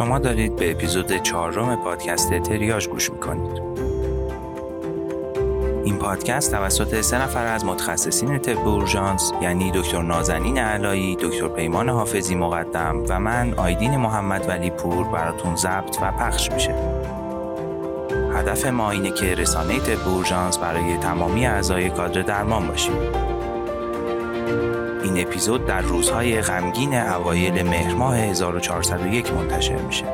شما دارید به اپیزود چهارم پادکست تریاج گوش می‌کنید. این پادکست توسط سه نفر از متخصصین طب اورژانس یعنی دکتر نازنین علایی، دکتر پیمان حافظی مقدم و من آیدین محمد ولی پور براتون ضبط و پخش میشه. هدف ما اینه که رسانه طب اورژانس برای تمامی اعضای کادر درمان باشیم. این اپیزود در روزهای غمگین اوایل مهر ماه 1401 منتشر میشه.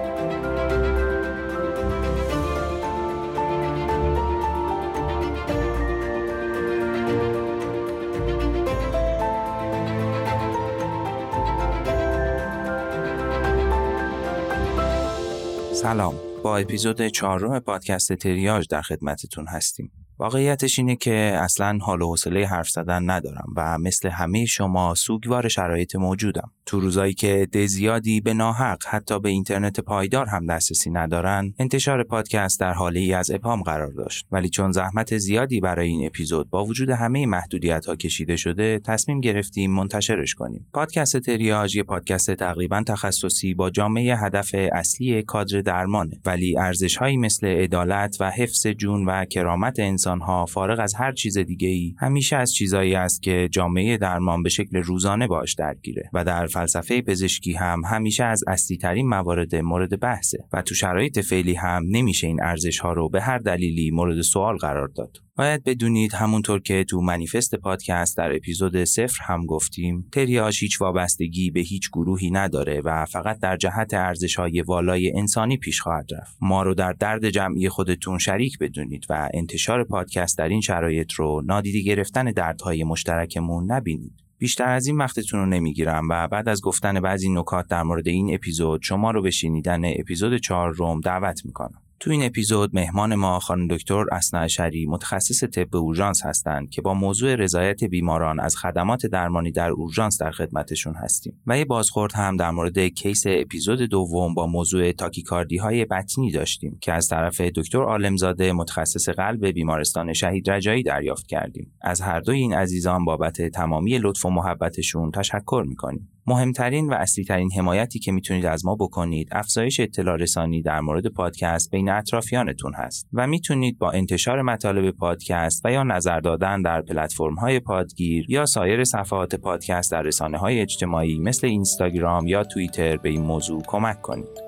سلام با اپیزود چهارم پادکست تریاج در خدمتتون هستیم واقعیتش اینه که اصلا حال و حوصله حرف زدن ندارم و مثل همه شما سوگوار شرایط موجودم. تو روزایی که عده زیادی به ناحق حتی به اینترنت پایدار هم دسترسی ندارن انتشار پادکست در حاله ای از اپام قرار داشت. ولی چون زحمت زیادی برای این اپیزود با وجود همه محدودیت ها کشیده شده تصمیم گرفتیم منتشرش کنیم. پادکست تریاج یه پادکست تقریبا تخصصی با جامعه هدف اصلی کادر درمانه. ولی ارزش هایی مثل عدالت و حفظ جون و کرامت انسان ها فارغ از هر چیز دیگه ای همیشه از چیزایی است که جامعه درمان به شکل روزانه باش درگیره و در فلسفه پزشکی هم همیشه از اصلی ترین موارد مورد بحثه و تو شرایط فعلی هم نمیشه این ارزش ها رو به هر دلیلی مورد سوال قرار داد. باید بدونید همونطور که تو منیفست پادکست در اپیزود صفر هم گفتیم تریاج هیچ وابستگی به هیچ گروهی نداره و فقط در جهت ارزش های والای انسانی پیش خواهد رفت ما رو در درد جمعی خودتون شریک بدونید و انتشار پادکست در این شرایط رو نادیده گرفتن دردهای مشترکمون نبینید بیشتر از این وقتتون رو نمی‌گیرم و بعد از گفتن بعضی نکات در مورد این اپیزود شما رو به شنیدن اپیزود چهار روم دعوت می‌کنم. تو این اپیزود مهمان ما خانم دکتر اسنا شری متخصص طب اورژانس هستند که با موضوع رضایت بیماران از خدمات درمانی در اورژانس در خدمتشون هستیم. و یه بازخورد هم در مورد کیس اپیزود دوم با موضوع تاکیکاردی های بطنی داشتیم که از طرف دکتر عالمزاده متخصص قلب بیمارستان شهید رجایی دریافت کردیم. از هر دوی این عزیزان بابت تمامی لطف و محبتشون تشکر می‌کنیم. مهمترین و اصلیترین حمایتی که می‌تونید از ما بکنید افزایش اطلاع رسانی در مورد پادکست بین اطرافیانتون هست و می‌تونید با انتشار مطالب پادکست و یا نظر دادن در پلتفرم های پادگیر یا سایر صفحات پادکست در رسانه های اجتماعی مثل اینستاگرام یا توییتر به این موضوع کمک کنید.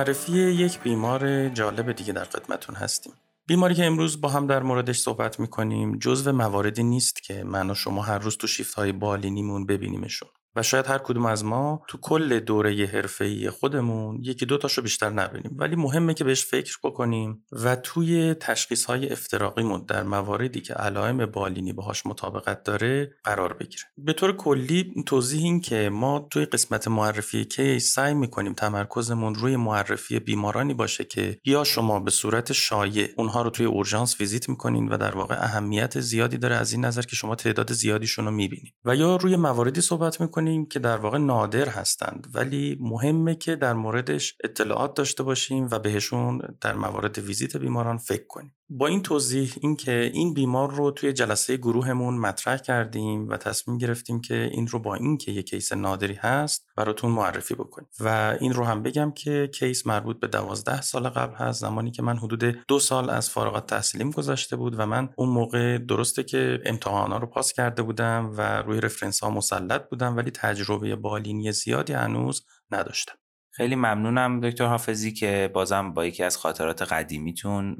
معرفی یک بیمار جالب دیگه در خدمتون هستیم. بیماری که امروز با هم در موردش صحبت می‌کنیم جزو مواردی نیست که من و شما هر روز تو شیفت های بالینیمون ببینیمشون. و شاید هر کدوم از ما تو کل دوره حرفه‌ای خودمون یکی دو تاشو بیشتر نبینیم. ولی مهمه که بهش فکر بکنیم و توی تشخیص های افتراقیمون در مواردی که علائم بالینی باهاش مطابقت داره قرار بگیره. به طور کلی توضیح این که ما توی قسمت معرفی کیس سعی می‌کنیم تمرکزمون روی معرفی بیمارانی باشه که یا شما به صورت شایع اونها رو توی اورژانس ویزیت می‌کنین و در واقع اهمیت زیادی داره از این نظر که شما تعداد زیادیشون رو می‌بینید و یا روی مواردی صحبت می‌کنیم که در واقع نادر هستند. ولی مهمه که در موردش اطلاعات داشته باشیم و بهشون در موارد ویزیت بیماران فکر کنیم. با این توضیح اینکه این بیمار رو توی جلسه گروهمون مطرح کردیم و تصمیم گرفتیم که این رو با اینکه یک case نادری هست براتون معرفی بکنیم. و این رو هم بگم که case مربوط به دوازده سال قبل هست زمانی که من حدود دو سال از فارغ‌التحصیلیم گذشته بود و من اون موقع درسته که امتحانا رو پاس کرده بودم و روی reference ها مسلط بودم ولی تجربه بالینی زیادی هنوز نداشتم. خیلی ممنونم دکتر حافظی که بازم با یکی از خاطرات قدیمیتون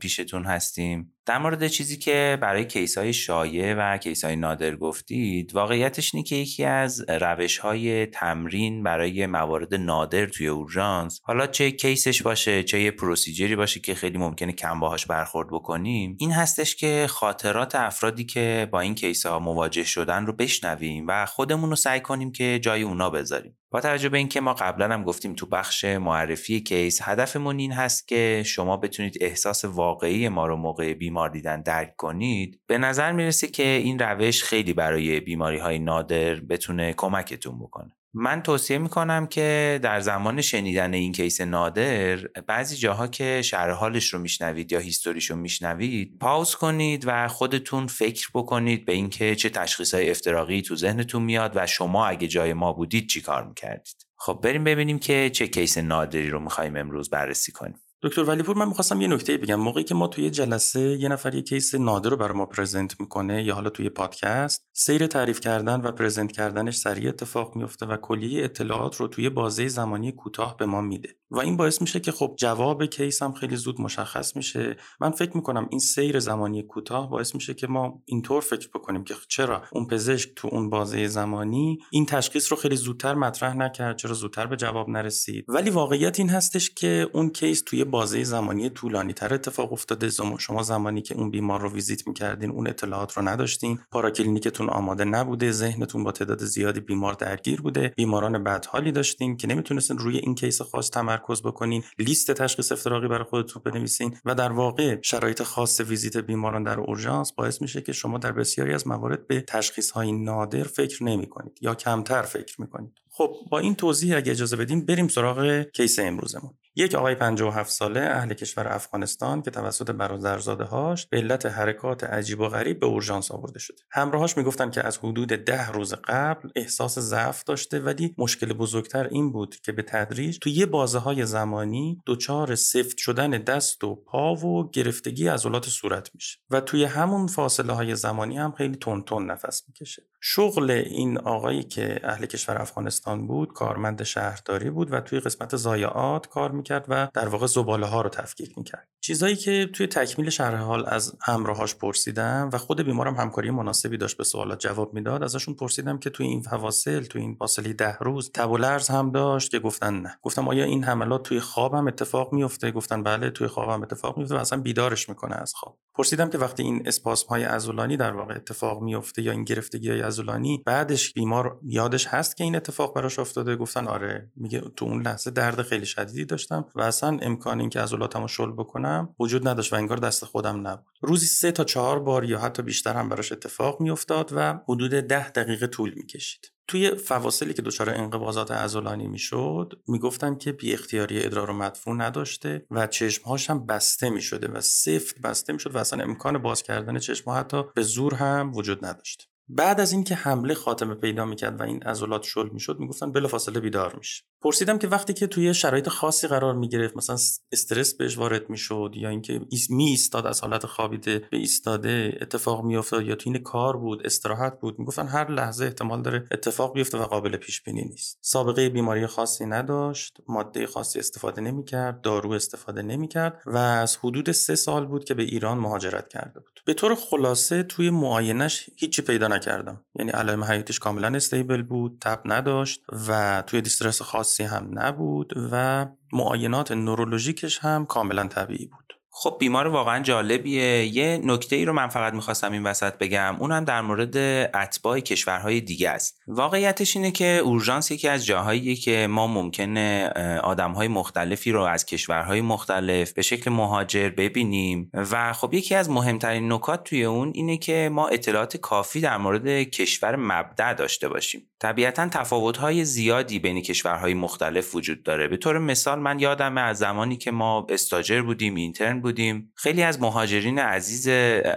پیشتون هستیم. در مورد چیزی که برای case های شایع و case های نادر گفتید واقعیتش اینه که یکی از روش های تمرین برای موارد نادر توی اورژانس حالا چه case ش باشه چه یه procedure ی باشه که خیلی ممکنه کم باهاش برخورد بکنیم این هستش که خاطرات افرادی که با این case ها مواجه شدن رو بشنویم و خودمون رو سعی کنیم که جای اونا بذاریم. با توجه به اینکه ما قبلا هم گفتیم تو بخش معرفی case هدفمون این هست که شما بتونید احساس واقعی ما رو موقع بیمار دیدن درک کنید به نظر می‌رسه که این روش خیلی برای بیماری های نادر بتونه کمکتون بکنه. من توصیه می‌کنم که در زمان شنیدن این case نادر بعضی جاها که شرح حالش رو میشنوید یا history ش رو میشنوید pause کنید و خودتون فکر بکنید به اینکه چه تشخیص های افتراقی تو ذهنتون میاد و شما اگه جای ما بودید چی کار می‌کردید. خب بریم ببینیم که چه case نادری رو می‌خوایم امروز بررسی کنیم. دکتر ولیپور من می‌خواستم یه نکته بگم. موقعی که ما توی جلسه یه نفر یه case نادر رو برای ما present می‌کنه یا حالا توی پادکست سیر تعریف کردن و present کردنش سریع اتفاق میفته و کلیه اطلاعات رو توی بازه زمانی کوتاه به ما میده. و این باعث میشه که خب جواب case هم خیلی زود مشخص میشه. من فکر می‌کنم این سیر زمانی کوتاه باعث میشه که ما اینطور فکر بکنیم که چرا اون پزشک تو اون بازه زمانی این تشخیص رو خیلی زودتر مطرح نکرد چرا زودتر به جواب نرسید. ولی واقعیت این هستش که اون case توی بازه زمانی طولانی تر اتفاق افتاده. شما زمانی که اون بیمار رو ویزیت می‌کردین اون اطلاعات رو نداشتین. پاراکلینیکتون آماده نبوده. ذهنتون با تعداد زیادی بیمار درگیر بوده. بیماران بدحالی داشتین که نمی‌تونستین روی این case خاص تمرکز بکنین لیست تشخیص افتراقی برای خودتون بنویسین و در واقع شرایط خاص ویزیت بیماران در اورژانس باعث میشه که شما در بسیاری از موارد به تشخیص های نادر فکر نمی کنید یا کمتر فکر می‌کنید. خب با این توضیح اگه اجازه بدیم بریم سراغ کیس امروزمون. یک آقای 57 ساله اهل کشور افغانستان که توسط برادرزاده هاش به علت حرکات عجیب و غریب به اورژانس آورده شده. همراهاش می‌گفتن که از حدود ده روز قبل احساس ضعف داشته ولی مشکل بزرگتر این بود که به تدریج توی یه بازه های زمانی دچار سفت شدن دست و پا و گرفتگی عضلات صورت میشه. و توی همون فاصله های زمانی هم خیلی تون تون نفس می‌کشه. شغل این آقایی که اهل کشور افغانستان بود کارمند شهرداری بود و توی قسمت ضایعات کار می‌کرد و در واقع زباله ها رو تفکیک می‌کرد. چیزایی که توی تکمیل شرح حال از همراهاش پرسیدم و خود بیمارم همکاری مناسبی داشت به سوالات جواب می‌داد ازشون پرسیدم که توی این فواصل توی این فاصله ده روز تب لرز هم داشت؟ که گفتن نه. گفتم آیا این حملات توی خواب هم اتفاق میفته گفتن بله توی خواب هم اتفاق میفته و اصلا بیدارش می‌کنه از خواب. پرسیدم که وقتی این اسپاسم های عضلانی در واقع اتفاق میفته یا این گرفتگی های عضلانی بعدش بیمار یادش هست که این اتفاق براش افتاده گفتن آره میگه تو اون لحظه درد خیلی شدیدی داشتم و اصلا امکان اینکه عضلاتمو شل بکنم وجود نداشت و انگار دست خودم نبود. روزی سه تا چهار بار یا حتی بیشتر هم براش اتفاق میافتاد و حدود ده دقیقه طول می‌کشید. توی فواصلی که دچار انقباضات عضلانی می‌شد می‌گفتن که بی اختیاری ادرار و مدفوع نداشته و چشمهاش هم بسته می‌شده و سفت بسته می‌شد و اصلا امکان باز کردن چشم حتی به زور هم وجود نداشت. بعد از اینکه حمله خاتمه پیدا می‌کرد و این عضلات شل می‌شد می‌گفتن بلافاصله بیدار میشه پرسیدم که وقتی که توی شرایط خاصی قرار می‌گرفت مثلا استرس بهش وارد می‌شد یا اینکه می ایستاد از حالت خوابیده به ایستاده اتفاق میافتاد یا توی کار بود استراحت بود می‌گفتن هر لحظه احتمال داره اتفاق بیفته و قابل پیش بینی نیست. سابقه بیماری خاصی نداشت ماده خاصی استفاده نمی‌کرد دارو استفاده نمی‌کرد و از حدود سه سال بود که به ایران مهاجرت کرده بود. به طور خلاصه توی معاینش هیچی پیدا نکردم. یعنی علائم حیاتیش کاملا استیبل بود تب نداشت و توی دیسترس خاصی هم نبود و معاینات نورولوژیکش هم کاملا طبیعی بود. خب بیمار واقعا جالبیه. یه نکته ای رو من فقط می‌خواستم این وسط بگم اونم در مورد اتباع کشورهای دیگه است. واقعیتش اینه که اورژانس یکی از جاهاییه که ما ممکنه آدمهای مختلفی رو از کشورهای مختلف به شکل مهاجر ببینیم و خب یکی از مهمترین نکات توی اون اینه که ما اطلاعات کافی در مورد کشور مبدع داشته باشیم. طبیعتا تفاوت‌های زیادی بین کشورهای مختلف وجود داره. به طور مثال من یادم از زمانی که ما استاجر بودیم اینترن بودیم. خیلی از مهاجرین عزیز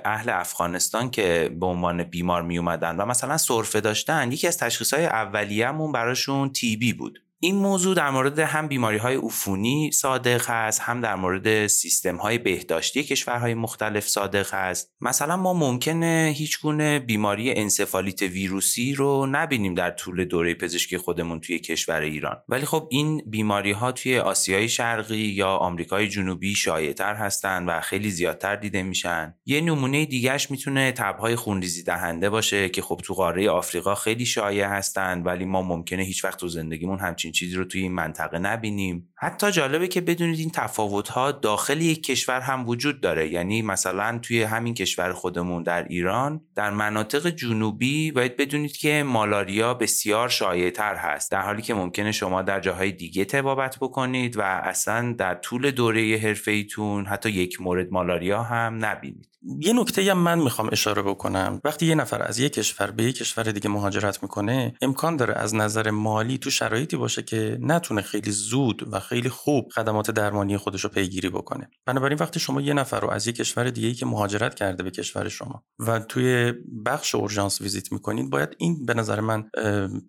اهل افغانستان که به عنوان بیمار می اومدن و مثلا سرفه داشتن یکی از تشخیصهای اولیه‌مون براشون تیبی بود. این موضوع در مورد هم بیماری های عفونی صادق هست هم در مورد سیستم های بهداشتی کشورهای مختلف صادق هست مثلا ما ممکنه هیچ گونه بیماری انسفالیت ویروسی رو نبینیم در طول دوره پزشکی خودمون توی کشور ایران. ولی خب این بیماری ها توی آسیای شرقی یا آمریکای جنوبی شایعتر هستن و خیلی زیادتر دیده میشن. یه نمونه دیگهش می‌تونه تبهای خونریزی دهنده باشه که خب تو قاره آفریقا خیلی شایع هستن ولی ما ممکنه هیچ وقت تو زندگیمون همچین چیزی رو توی این منطقه نبینیم. حتی جالبه که بدونید این تفاوت ها داخل یک کشور هم وجود داره. یعنی مثلا توی همین کشور خودمون در ایران در مناطق جنوبی باید بدونید که مالاریا بسیار شایع تر هست. در حالی که ممکنه شما در جاهای دیگه تبابت بکنید و اصلا در طول دوره حرفه ایتون حتی یک مورد مالاریا هم نبینید. یه نکته هم من می‌خوام اشاره بکنم. وقتی یه نفر از یک کشور به یک کشور دیگه مهاجرت می‌کنه امکان داره از نظر مالی تو شرایطی باشه که نتونه خیلی زود و خیلی خوب خدمات درمانی خودش رو پیگیری بکنه. بنابراین وقتی شما یه نفر رو از یک کشور دیگه که مهاجرت کرده به کشور شما و توی بخش اورژانس ویزیت می‌کنید باید این به نظر من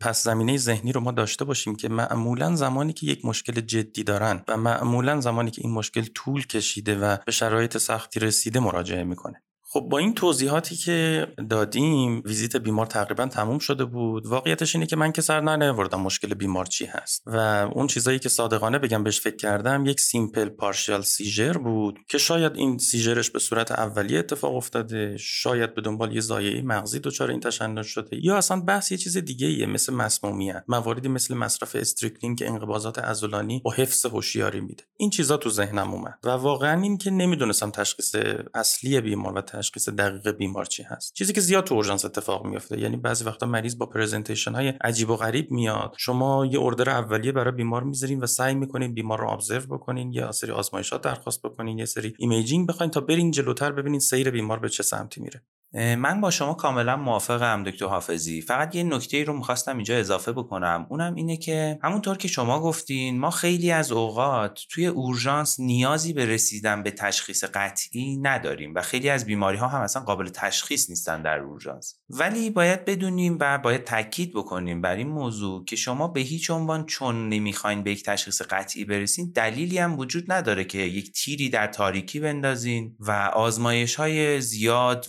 پس زمینه ذهنی رو ما داشته باشیم که معمولا زمانی که یک مشکل جدی دارن و معمولا زمانی که این مشکل طول کشیده و به شرایط سختی رسیده مراجعه می‌کنه. خب با این توضیحاتی که دادیم ویزیت بیمار تقریبا تموم شده بود. واقعیتش اینه که من که سر در نیاوردم مشکل بیمار چی هست. و اون چیزایی که صادقانه بگم بهش فکر کردم یک simple partial seizure بود که شاید این seizure ش به صورت اولیه اتفاق افتاده شاید به دنبال یه ضایعه مغزی دچار این تشنج شده یا اصلا بحث یه چیز دیگه ایه مثل مسمومیت مواردی مثل مصرف استریکنین که انقباضات عضلانی و حفظ هوشیاری میده. این چیزا تو ذهنم اومد. و واقعا این که نمی‌دونستم تشخیص اصلی بیمار و تشخیص دقیق بیمار چی هست. چیزی که زیاد تو اورژانس اتفاق میفته یعنی بعضی وقتا مریض با presentation های عجیب و غریب میاد. شما یه order اولیه برای بیمار می‌ذارین و سعی می‌کنین بیمار رو observe بکنین یه سری آزمایشات درخواست بکنین یه سری imaging بخواین تا برین جلوتر ببینین سیر بیمار به چه سمتی میره. من با شما کاملا موافقم دکتر حافظی. فقط یه نکته رو می‌خواستم اینجا اضافه بکنم. اونم اینه که همونطور که شما گفتین ما خیلی از اوقات توی اورژانس نیازی به رسیدن به تشخیص قطعی نداریم و خیلی از بیماری ها هم اصلا قابل تشخیص نیستن در اورژانس. ولی باید بدونیم و باید تاکید بکنیم بر این موضوع که شما به هیچ عنوان چون نمی‌خواین به یک تشخیص قطعی برسین دلیلی هم وجود نداره که یک تیری در تاریکی بندازین و آزمایش های زیاد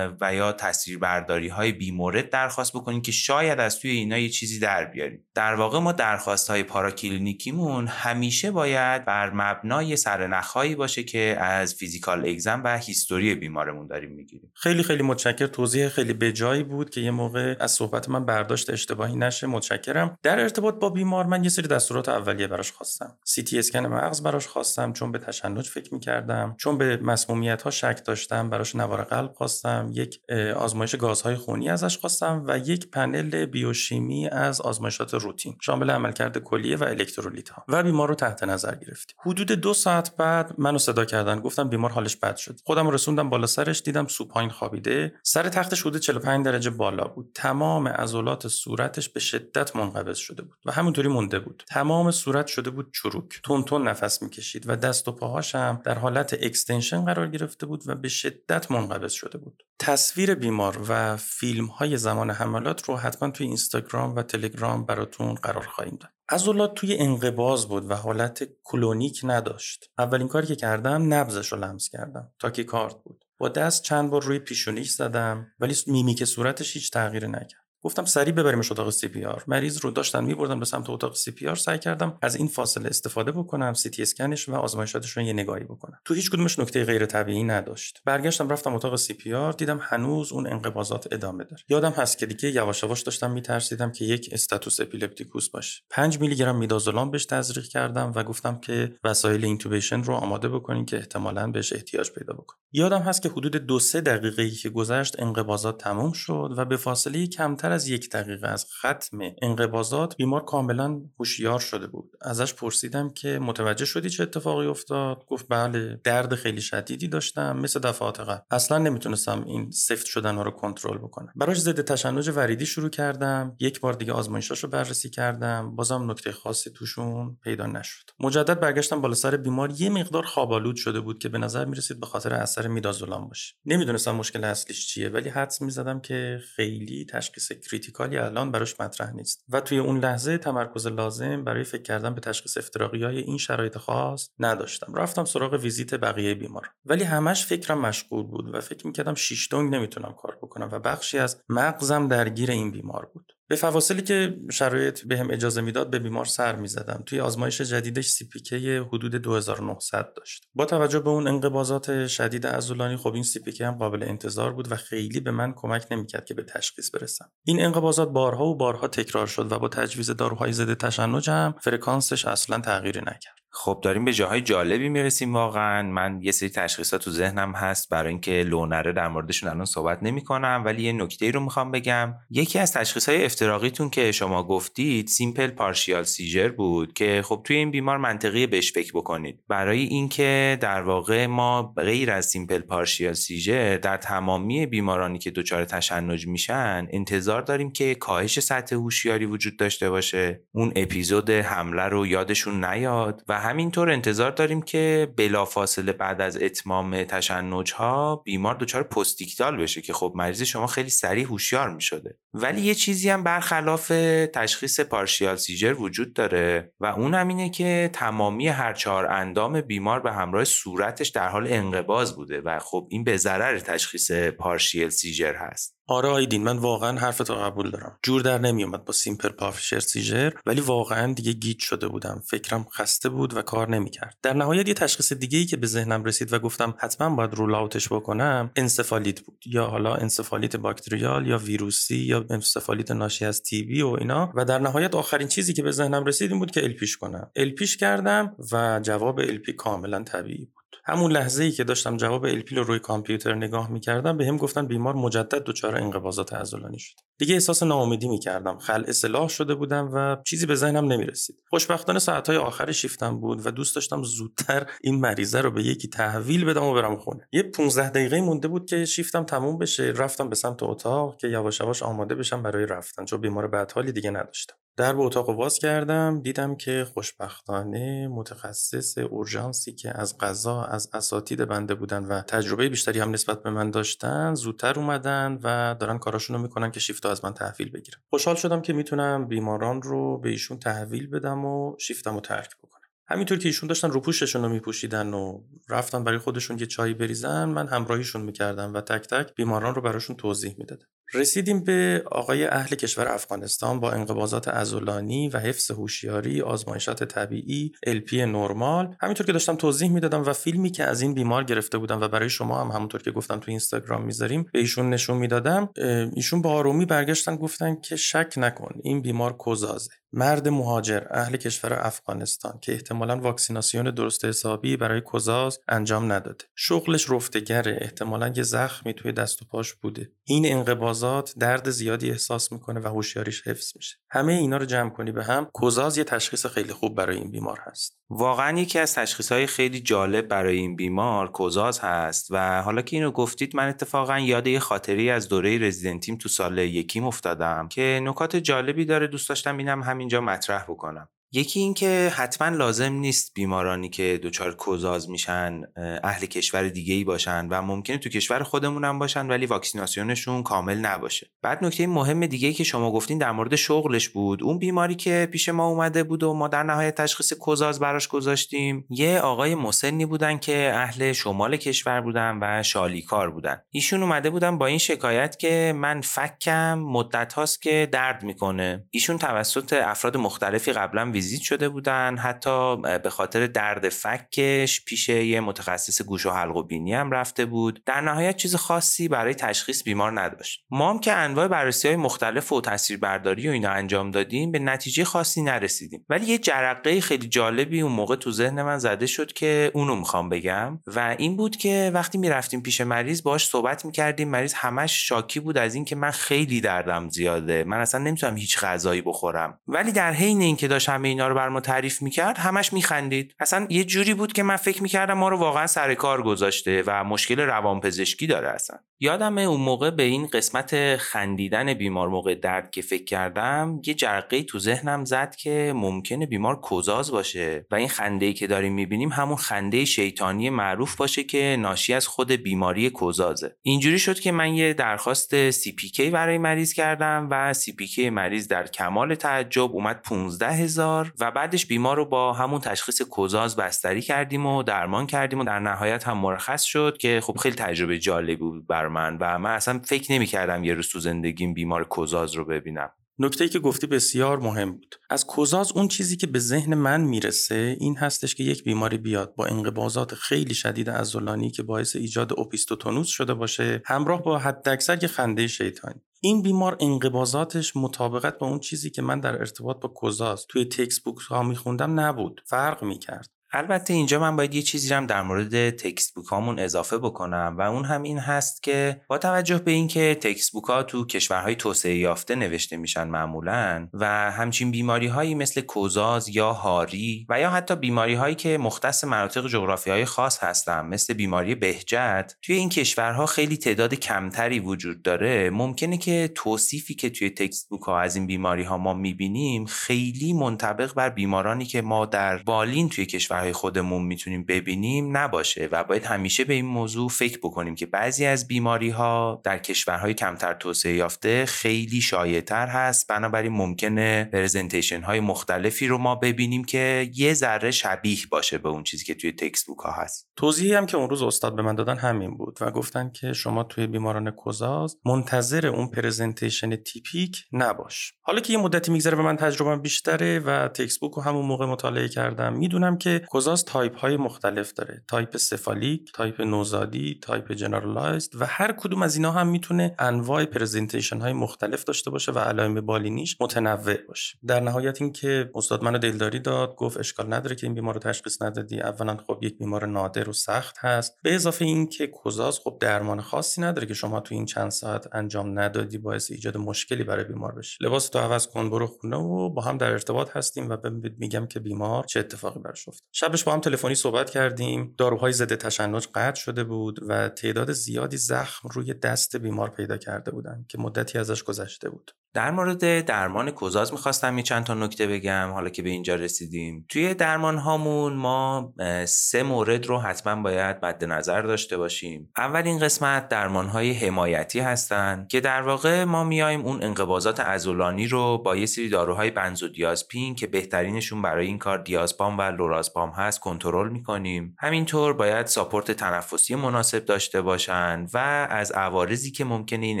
و یا تصویربرداری های بیمورد درخواست بکنید که شاید از توی اینا یه چیزی در بیاریم. در واقع ما درخواست های پاراکلینیکیمون همیشه باید بر مبنای سرنخهایی باشه که از physical exam و history بیمارمون داریم می‌گیریم. خیلی خیلی متشکر توضیح خیلی بجایی بود که یه موقع از صحبت من برداشت اشتباهی نشه. متشکرم. در ارتباط با بیمار من یه سری دستورات اولیه براش خواستم. سی تی اسکن مغز براش خواستم. چون به تشنج فکر می‌کردم. چون به مسمومیت ها شک داشتم براش نوار قلب خواستم. یک آزمایش گازهای خونی ازش خواستم و یک پنل بیوشیمی از آزمایشات روتین. شامل عملکرد کلیه و الکترولیت ها و بیمار رو تحت نظر گرفتیم. حدود دو ساعت بعد منو صدا کردن. گفتن بیمار حالش بد شد. خودم رسوندم بالا سرش دیدم supine خوابیده. سر تختش حدود 45 درجه بالا بود. تمام عضلات صورتش به شدت منقبض شده بود و همونطوری مونده بود. تمام صورت شده بود چروک. تند تند نفس می‌کشید و دست و پاهاش هم در حالت extension قرار گرفته بود و به شدت منقبض شده بود. تصویر بیمار و فیلم های زمان حملات رو حتما توی اینستاگرام و تلگرام براتون قرار خواهیم داد. عضلات توی انقباض بود و حالت clonic نداشت. اولین کاری که کردم نبضش رو لمس کردم tachycard بود. با دست چند بار روی پیشونیش زدم ولی میمیک صورتش هیچ تغییری نکرد. گفتم سریع ببریمش اتاق CPR مریض رو داشتن میبردن به سمت اتاق CPR سعی کردم از این فاصله استفاده بکنم سی تی اسکنش و آزمایشاتش رو یه نگاهی بکنم. تو هیچ کدومش نکته غیر طبیعی نداشت. برگشتم رفتم اتاق CPR دیدم هنوز اون انقباضات ادامه داره. یادم هست که دیگه یواش یواش داشتم میترسیدم که یک status epilepticus باشه. 5 میلی گرم میدازولام بهش تزریق کردم و گفتم که وسایل intubation رو آماده بکنین که احتمالاً بهش احتیاج پیدا بکنه. یادم هست که حدود دو سه دقیقه که گذشت انقباضات تموم شد و به فاصله کمتر از یک دقیقه از ختم انقباضات بیمار کاملا هوشیار شده بود. ازش پرسیدم که متوجه شدی چه اتفاقی افتاد؟ گفت بله درد خیلی شدیدی داشتم مثل دفعات قبل. اصلا نمی‌تونستم این سفت شدن ها رو کنترل بکنم. براش ضد تشنج وریدی شروع کردم. یک بار دیگه آزمایشاش رو بررسی کردم. بازم نکته خاصی توشون پیدا نشد. مجدد برگشتم بالا سر بیمار. یه مقدار خوابالود شده بود که به نظر می‌رسید به خاطر اثر میدازولام باشه. نمی‌دونستم مشکل اصلیش چیه ولی حدس می‌زدم که خیلی تشخیص کریتیکالی الان براش مطرح نیست. و توی اون لحظه تمرکز لازم برای فکر کردن به تشخیص افتراقی های این شرایط خاص نداشتم. رفتم سراغ ویزیت بقیه بیمار. ولی همش فکرم مشغول بود و فکر می‌کردم شیش دنگ نمی‌تونم کار بکنم و بخشی از مغزم درگیر این بیمار بود. به فواصلی که شرایط بهم اجازه می‌داد به بیمار سر می‌زدم. توی آزمایش جدیدش CPK حدود 2900 داشت. با توجه به اون انقباضات شدید عضلانی خب این CPK هم قابل انتظار بود و خیلی به من کمک نمی‌کرد که به تشخیص برسم. این انقباضات بارها و بارها تکرار شد و با تجویز داروهای ضد تشنج هم فرکانسش اصلا تغییری نکرد. خب داریم به جاهای جالبی می‌رسیم واقعا. من یه سری تشخیصات تو ذهنم هست برای اینکه لو نره در موردشون الان صحبت نمی کنم ولی یه نکته رو می‌خوام بگم. یکی از تشخیص های افتراقیتون که شما گفتید simple partial seizure بود که خب توی این بیمار منطقیه بهش فکر بکنید. برای اینکه در واقع ما غیر از simple partial seizure در تمامی بیمارانی که دچار تشنج میشن انتظار داریم که کاهش سطح هوشیاری وجود داشته باشه. اون اپیزود حمله رو یادشون نیاد و همینطور انتظار داریم که بلافاصله بعد از اتمام تشنج ها بیمار دچار postictal بشه که خب مریض شما خیلی سریع هوشیار می شده ولی یه چیزی هم برخلاف تشخیص partial seizure وجود داره و اون هم اینه که تمامی هر چهار اندام بیمار به همراه صورتش در حال انقباض بوده و خب این به ضرر تشخیص partial seizure هست. آره آیدین من واقعا حرفتو قبول دارم. جور در نمیومد با simple partial seizure ولی واقعا دیگه گیج شده بودم. فکرم خسته بود و کار نمی‌کرد. در نهایت یه تشخیص دیگه ای که به ذهنم رسید و گفتم حتما باید rule out ش بکنم انسفالیت بود. یا حالا انسفالیت bacterial یا ویروسی یا انسفالیت ناشی از TB و اینا. و در نهایت آخرین چیزی که به ذهنم رسید این بود که LP ش کنم. LP ش کردم و جواب LP کاملا طبیعی همون لحظه ای که داشتم جواب الپی رو روی کامپیوتر نگاه می‌کردم به هم گفتن بیمار مجدد دچار انقباضات عضلانی شد دیگه احساس ناامیدی می‌کردم. خل اصلاح شده بودم و چیزی به ذهنم نمی‌رسید. خوشبختانه ساعتهای آخر شیفتم بود و دوست داشتم زودتر این مریضه رو به یکی تحویل بدم و برم خونه. یه 15 دقیقه مونده بود که شیفتم تموم بشه. رفتم به سمت اتاق که یواش یواش آماده بشم برای رفتن چون بیمار بدحالی دیگه نداشتم. در به اتاق واز کردم دیدم که خوشبختانه متخصص اورژانسی که از قضا از اساتید بنده بودن و تجربه بیشتری هم نسبت به من داشتن زودتر اومدن و دارن کاراشون رو می‌کنن که شیفت از من تحویل بگیرم خوشحال شدم که می‌تونم بیماران رو به ایشون تحویل بدم و شیفتم رو ترک بکنم. همینطور که ایشون داشتن روپوششون رو میپوشیدن و رفتن برای خودشون یه چایی بریزن من همراهیشون می‌کردم و تک تک بیماران رو براشون توضیح می‌دادم. رسیدیم به آقای اهل کشور افغانستان با انقباضات ازولانی و حفظ هوشیاری آزمایشات طبیعی LP نرمال. همینطور که داشتم توضیح می‌دادم و فیلمی که از این بیمار گرفته بودم و برای شما هم همونطور که گفتم تو اینستاگرام می‌ذاریم به ایشون نشون می‌دادم. ایشون با آرومی برگشتن گفتن که شک نکن این بیمار کوزازه مرد مهاجر اهل کشور افغانستان که احتمالا واکسیناسیون درست حسابی برای کوزاز انجام نداده. شغلش رفتگره. احتمالا یه زخمی توی دست و پاش بوده. این انقباضات درد زیادی احساس می‌کنه و هوشیاریش حفظ میشه. همه اینا رو جمع کنی به هم کوزاز یه تشخیص خیلی خوب برای این بیمار هست. واقعا یکی از تشخیص های خیلی جالب برای این بیمار کوزاز هست و حالا که اینو گفتید من اتفاقا یاد یه خاطری از دوره رزیدنتیم تو سال یکیم افتادم که نکات جالبی داره دوست داشتم اینم همینجا مطرح بکنم. یکی اینکه حتما لازم نیست بیمارانی که دچار کوزاز میشن اهل کشور دیگه ای باشن و ممکنه تو کشور خودمون هم باشن ولی واکسیناسیونشون کامل نباشه. بعد نکته مهم دیگه ای که شما گفتین در مورد شغلش بود. اون بیماری که پیش ما اومده بود و ما در نهایت تشخیص کوزاز براش گذاشتیم یه آقای مسنی بودن که اهل شمال کشور بودن و شالیکار بودن. ایشون اومده بودن با این شکایت که من فکم مدت هاست که درد می‌کنه. ایشون توسط افراد مختلفی قبلا ویزیت شده بودن حتی به خاطر درد فکش پیش یه متخصص گوش و حلق و بینی هم رفته بود. در نهایت چیز خاصی برای تشخیص بیمار نداشت. ما هم که انواع بررسی های مختلف و برداری و اینا انجام دادیم به نتیجه خاصی نرسیدیم. ولی یه جرقه خیلی جالبی اون موقع تو ذهن من زده شد که اونو می‌خوام بگم. و این بود که وقتی می‌رفتیم پیش مریض باش صحبت می‌کردیم. مریض همش شاکی بود از اینکه من خیلی دردم زیاده. من اصلا نمی‌تونم هیچ غذایی بخورم. ولی در حین اینکه داشت همه اینا رو بر ما تعریف می‌کرد همش میخندید. اصلا یه جوری بود که من فکر می‌کردم ما رو واقعا سر کار گذاشته و مشکل روانپزشکی داره اصلا. یادم اون موقع به این قسمت خندیدن بیمار موقع درد که فکر کردم یه جرقه تو ذهنم زد که ممکنه بیمار کوزاز باشه و این خنده ای که داریم می‌بینیم همون خنده شیطانی معروف باشه که ناشی از خود بیماری کوزازه اینجوری شد که من یه درخواست CPK برای مریض کردم و CPK مریض در کمال تعجب اومد 15 هزار و بعدش بیمار رو با همون تشخیص کوزاز بستری کردیم و درمان کردیم و در نهایت هم مرخص شد که خب خیلی تجربه جالبی بود بر من و من اصلا فکر نمی کردم یه روز تو زندگیم بیمار کوزاز رو ببینم. نکته که گفتی بسیار مهم بود. از کوزاز اون چیزی که به ذهن من می‌رسه این هستش که یک بیماری بیاد با انقباضات خیلی شدید عضلانی که باعث ایجاد اوپیستوتونوس شده باشه همراه با حداکثر یه خنده شیطانی. این بیمار انقباضاتش مطابقت با اون چیزی که من در ارتباط با کوزاز توی تکس بوک ها میخوندم نبود. فرق می‌کرد. البته اینجا من باید یه چیزی هم در مورد تکست بوک هامون اضافه بکنم و اون هم این هست که با توجه به اینکه تکست بوک ها تو کشورهای توسعه یافته نوشته میشن معمولا و همچین بیماری هایی مثل کوزاز یا هاری و یا حتی بیماری هایی که مختص مناطق جغرافی های خاص هستن مثل بیماری بهجت توی این کشورها خیلی تعداد کمتری وجود داره ممکنه که توصیفی که توی تکست بوک ها از این بیماری ها ما می‌بینیم خیلی منطبق بر بیمارانی که ما در بالین توی کشور خودمون می‌تونیم ببینیم نباشه و باید همیشه به این موضوع فکر بکنیم که بعضی از بیماری ها در کشورهای کمتر توسعه یافته خیلی شایعتر هست. بنابراین ممکنه presentation های مختلفی رو ما ببینیم که یه ذره شبیه باشه به اون چیزی که توی textbook ها هست. توضیحی هم که اون روز استاد به من دادن همین بود و گفتن که شما توی بیماران کزاز منتظر اون presentation تیپیک نباش. حالا که یه مدتی میگذره به من تجربه بیشتره و textbook رو همون موقع مطالعه کردم می‌دونم که کوزاز تایپ های مختلف داره. type cephalic type نوزادی type generalized و هر کدوم از اینا هم می‌تونه انواع presentation های مختلف داشته باشه و علائم بالینیش متنوع باشه. در نهایت اینکه استاد منو دلداری داد گفت اشکال نداره که این بیمار رو تشخیص ندادی. اولا خب یک بیمار نادر و سخت هست. به اضافه اینکه کوزاز خب درمان خاصی نداره که شما تو این چند ساعت انجام ندادی باعث ایجاد مشکلی برای بیمار بشه لباس تو عوض کن برو خونه و با هم در ارتباط هستیم و میگم که بیمار چه اتفاقی براش افتاد شبش با هم تلفنی صحبت کردیم. داروهای ضد تشنج قطع شده بود و تعداد زیادی زخم روی دست بیمار پیدا کرده بودن که مدتی ازش گذشته بود. در مورد درمان کوزاز می‌خواستم یه چند تا نکته بگم حالا که به اینجا رسیدیم. توی درمان هامون ما سه مورد رو حتما باید مد نظر داشته باشیم. اولین قسمت درمان های حمایتی هستن که در واقع ما میایم اون انقباضات عضلانی رو با یه سری داروهای بنزودیازپین که بهترینشون برای این کار دیازپام و لورازپام هست کنترل می‌کنیم. همینطور باید support تنفسی مناسب داشته باشن و از عوارضی که ممکنه این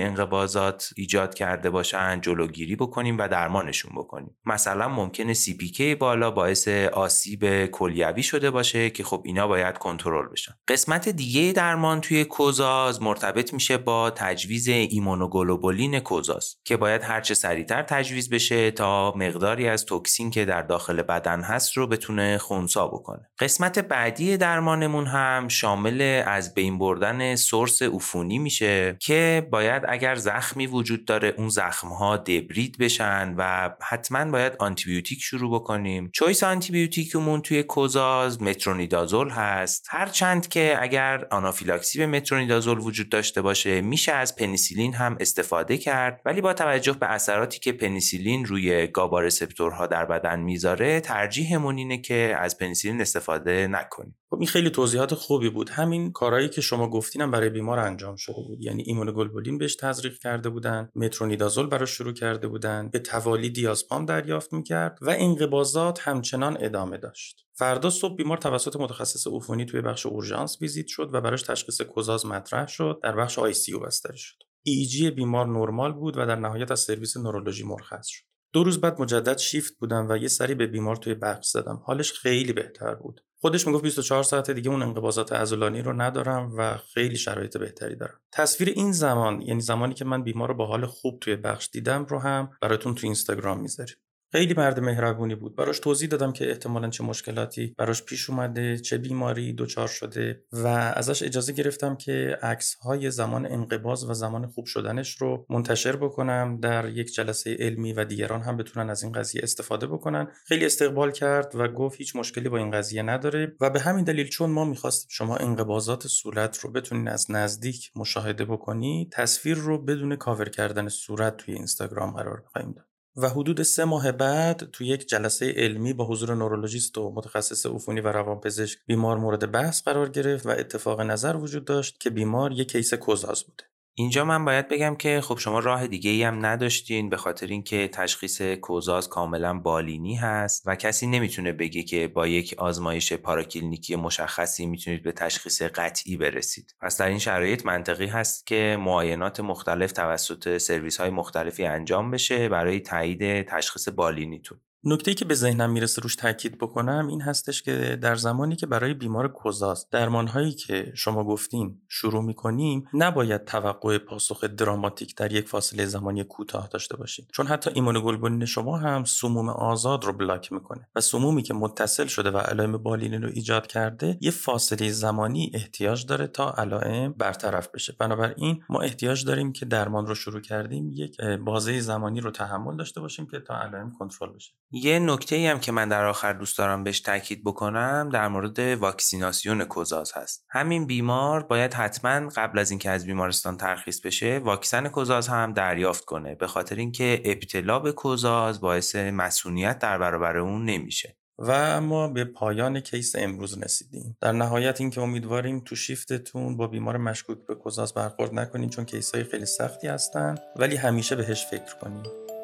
انقباضات ایجاد کرده باشن جلوگیری بکنیم و درمانشون بکنیم. مثلا ممکنه CPK بالا باعث آسیب کلیوی شده باشه که خب اینا باید کنترل بشن. قسمت دیگه درمان توی کزاز مرتبط میشه با تجویز ایمونوگلوبولین کزاز که باید هرچه سریعتر تجویز بشه تا مقداری از توکسین که در داخل بدن هست رو بتونه خونسا بکنه. قسمت بعدی درمانمون هم شامل از بین بردن source عفونی میشه که باید اگر زخمی وجود داره اون زخم debride بشن و حتما باید آنتیبیوتیک شروع بکنیم. choice آنتیبیوتیکمون توی کزاز مترونیدازول هست. هرچند که اگر آنافیلاکسی به مترونیدازول وجود داشته باشه میشه از پنیسیلین هم استفاده کرد. ولی با توجه به اثراتی که پنیسیلین روی GABA receptor ها در بدن می‌ذاره ترجیحمون اینه که از پنیسیلین استفاده نکنیم. خب این خیلی توضیحات خوبی بود. همین کارهایی که شما گفتینم برای بیمار انجام شده بود. یعنی ایمونوگلوبولین بهش تزریق کرده بودن مترونیدازول براش شروع کرده بودن به توالی دیازپام دریافت می‌کرد و انقباضات همچنان ادامه داشت. فردا صبح بیمار توسط متخصص عفونی توی بخش اورژانس ویزیت شد و براش تشخیص کزاز مطرح شد. در بخش ICU بستری شد. EEG بیمار نرمال بود و در نهایت از سرویس نورولوژی مرخص شد. دو روز بعد مجدد شیفت بودم و یه سری به بیمار توی بخش زدم. حالش خیلی بهتر بود. خودش می‌گفت 24 ساعت دیگه اون انقباضات عضلانی رو ندارم و خیلی شرایط بهتری دارم. تصویر این زمان یعنی زمانی که من بیمار رو با حال خوب توی بخش دیدم رو هم براتون تو اینستاگرام می‌ذاریم. خیلی مرد مهربونی بود. براش توضیح دادم که احتمالا چه مشکلاتی براش پیش اومده چه بیماری دچار شده و ازش اجازه گرفتم که عکس های زمان انقباض و زمان خوب شدنش رو منتشر بکنم در یک جلسه علمی و دیگران هم بتونن از این قضیه استفاده بکنن. خیلی استقبال کرد و گفت هیچ مشکلی با این قضیه نداره و به همین دلیل چون ما می‌خواستیم شما انقباضات صورت رو بتونین از نزدیک مشاهده بکنی تصویر رو بدون کاور کردن صورت توی اینستاگرام قرار خواهیم و حدود سه ماه بعد تو یک جلسه علمی با حضور نورولوژیست و متخصص عفونی و روانپزشک بیمار مورد بحث قرار گرفت و اتفاق نظر وجود داشت که بیمار یک کیس کوزاز بوده. اینجا من باید بگم که خب شما راه دیگه ای هم نداشتین به خاطر اینکه تشخیص کوزاز کاملا بالینی هست و کسی نمی‌تونه بگه که با یک آزمایش پاراکلینیکی مشخصی می‌تونید به تشخیص قطعی برسید. پس در این شرایط منطقی هست که معاینات مختلف توسط سرویس های مختلفی انجام بشه برای تایید تشخیص بالینیتون. نکته که به ذهنم می‌رسه روش تاکید بکنم این هستش که در زمانی که برای بیمار کوزاز درمانهایی که شما گفتین شروع می‌کنیم نباید توقع پاسخ دراماتیک در یک فاصله زمانی کوتاه داشته باشیم چون حتی ایمونوگلبولین شما هم سموم آزاد رو بلاک می‌کنه و سمومی که متصل شده و علائم بالینی رو ایجاد کرده یه فاصله زمانی احتیاج داره تا علائم برطرف بشه. بنابراین ما احتیاج داریم که درمان رو شروع کردیم یک بازه زمانی رو تحمل داشته باشیم که تا علائم کنترل بشه. یه نکته ای هم که من در آخر دوست دارم بهش تاکید بکنم در مورد واکسیناسیون کوزاز هست. همین بیمار باید حتما قبل از اینکه از بیمارستان ترخیص بشه واکسن کوزاز هم دریافت کنه به خاطر اینکه ابتلا به کوزاز باعث مسئولیت در برابر اون نمیشه. و اما به پایان کیس امروز رسیدیم. در نهایت اینکه امیدواریم تو شیفتتون با بیمار مشکوک به کوزاز برخورد نکنید چون کیس های خیلی سختی هستن ولی همیشه بهش فکر کنید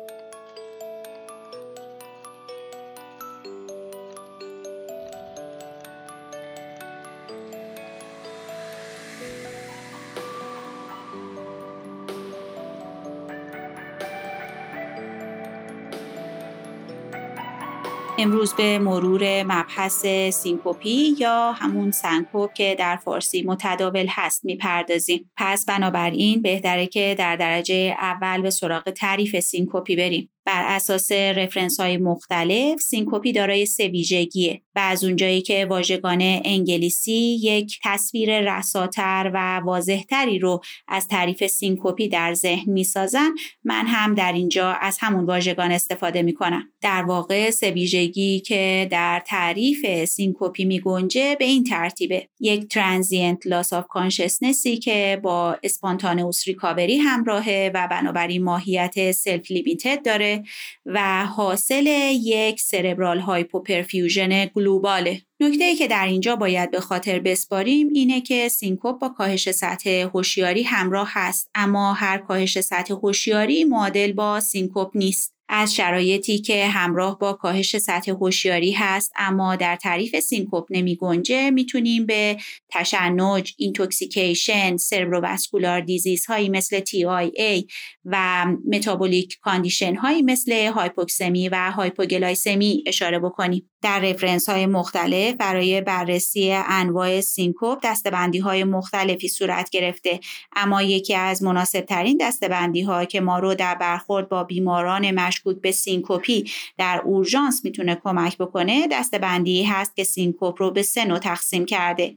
امروز به مرور مبحث syncope یا همون سنکوپ که در فارسی متداول هست می‌پردازیم. پس بنابراین بهتره که در درجه اول به سراغ تعریف syncope بریم. بر اساس reference های مختلف syncope دارای سه ویژگیه. و از اونجایی که واژگان انگلیسی یک تصویر رساتر و واضحتری رو از تعریف syncope در ذهن می‌سازن من هم در اینجا از همون واژگان استفاده می‌کنم. در واقع سه ویژگی که در تعریف syncope میگنجه به این ترتیبه. یک transient loss of consciousness ی که با spontaneous recovery همراهه و بنابراین ماهیت self limited داره و حاصل یک cerebral hypoperfusion global ه نکته ای که در اینجا باید به خاطر بسپاریم اینه که سینکوپ با کاهش سطح هوشیاری همراه هست اما هر کاهش سطح هوشیاری معادل با سینکوپ نیست از شرایطی که همراه با کاهش سطح هوشیاری هست اما در تعریف سینکوپ نمی گنجه می‌تونیم به تشنج، intoxication، cerebrovascular disease هایی مثل TIA و metabolic condition هایی مثل هایپوکسمی و هایپوگلایسمی اشاره بکنیم. در رفرنس های مختلف برای بررسی انواع سینکوپ دسته‌بندی های مختلفی صورت گرفته. اما یکی از مناسب ترین دسته‌بندی ها که ما رو در برخورد با بیماران مشکوک به سینکوپی در اورژانس می‌تونه کمک بکنه دسته‌بندی هست که سینکوپ رو به سه نوع تقسیم کرده.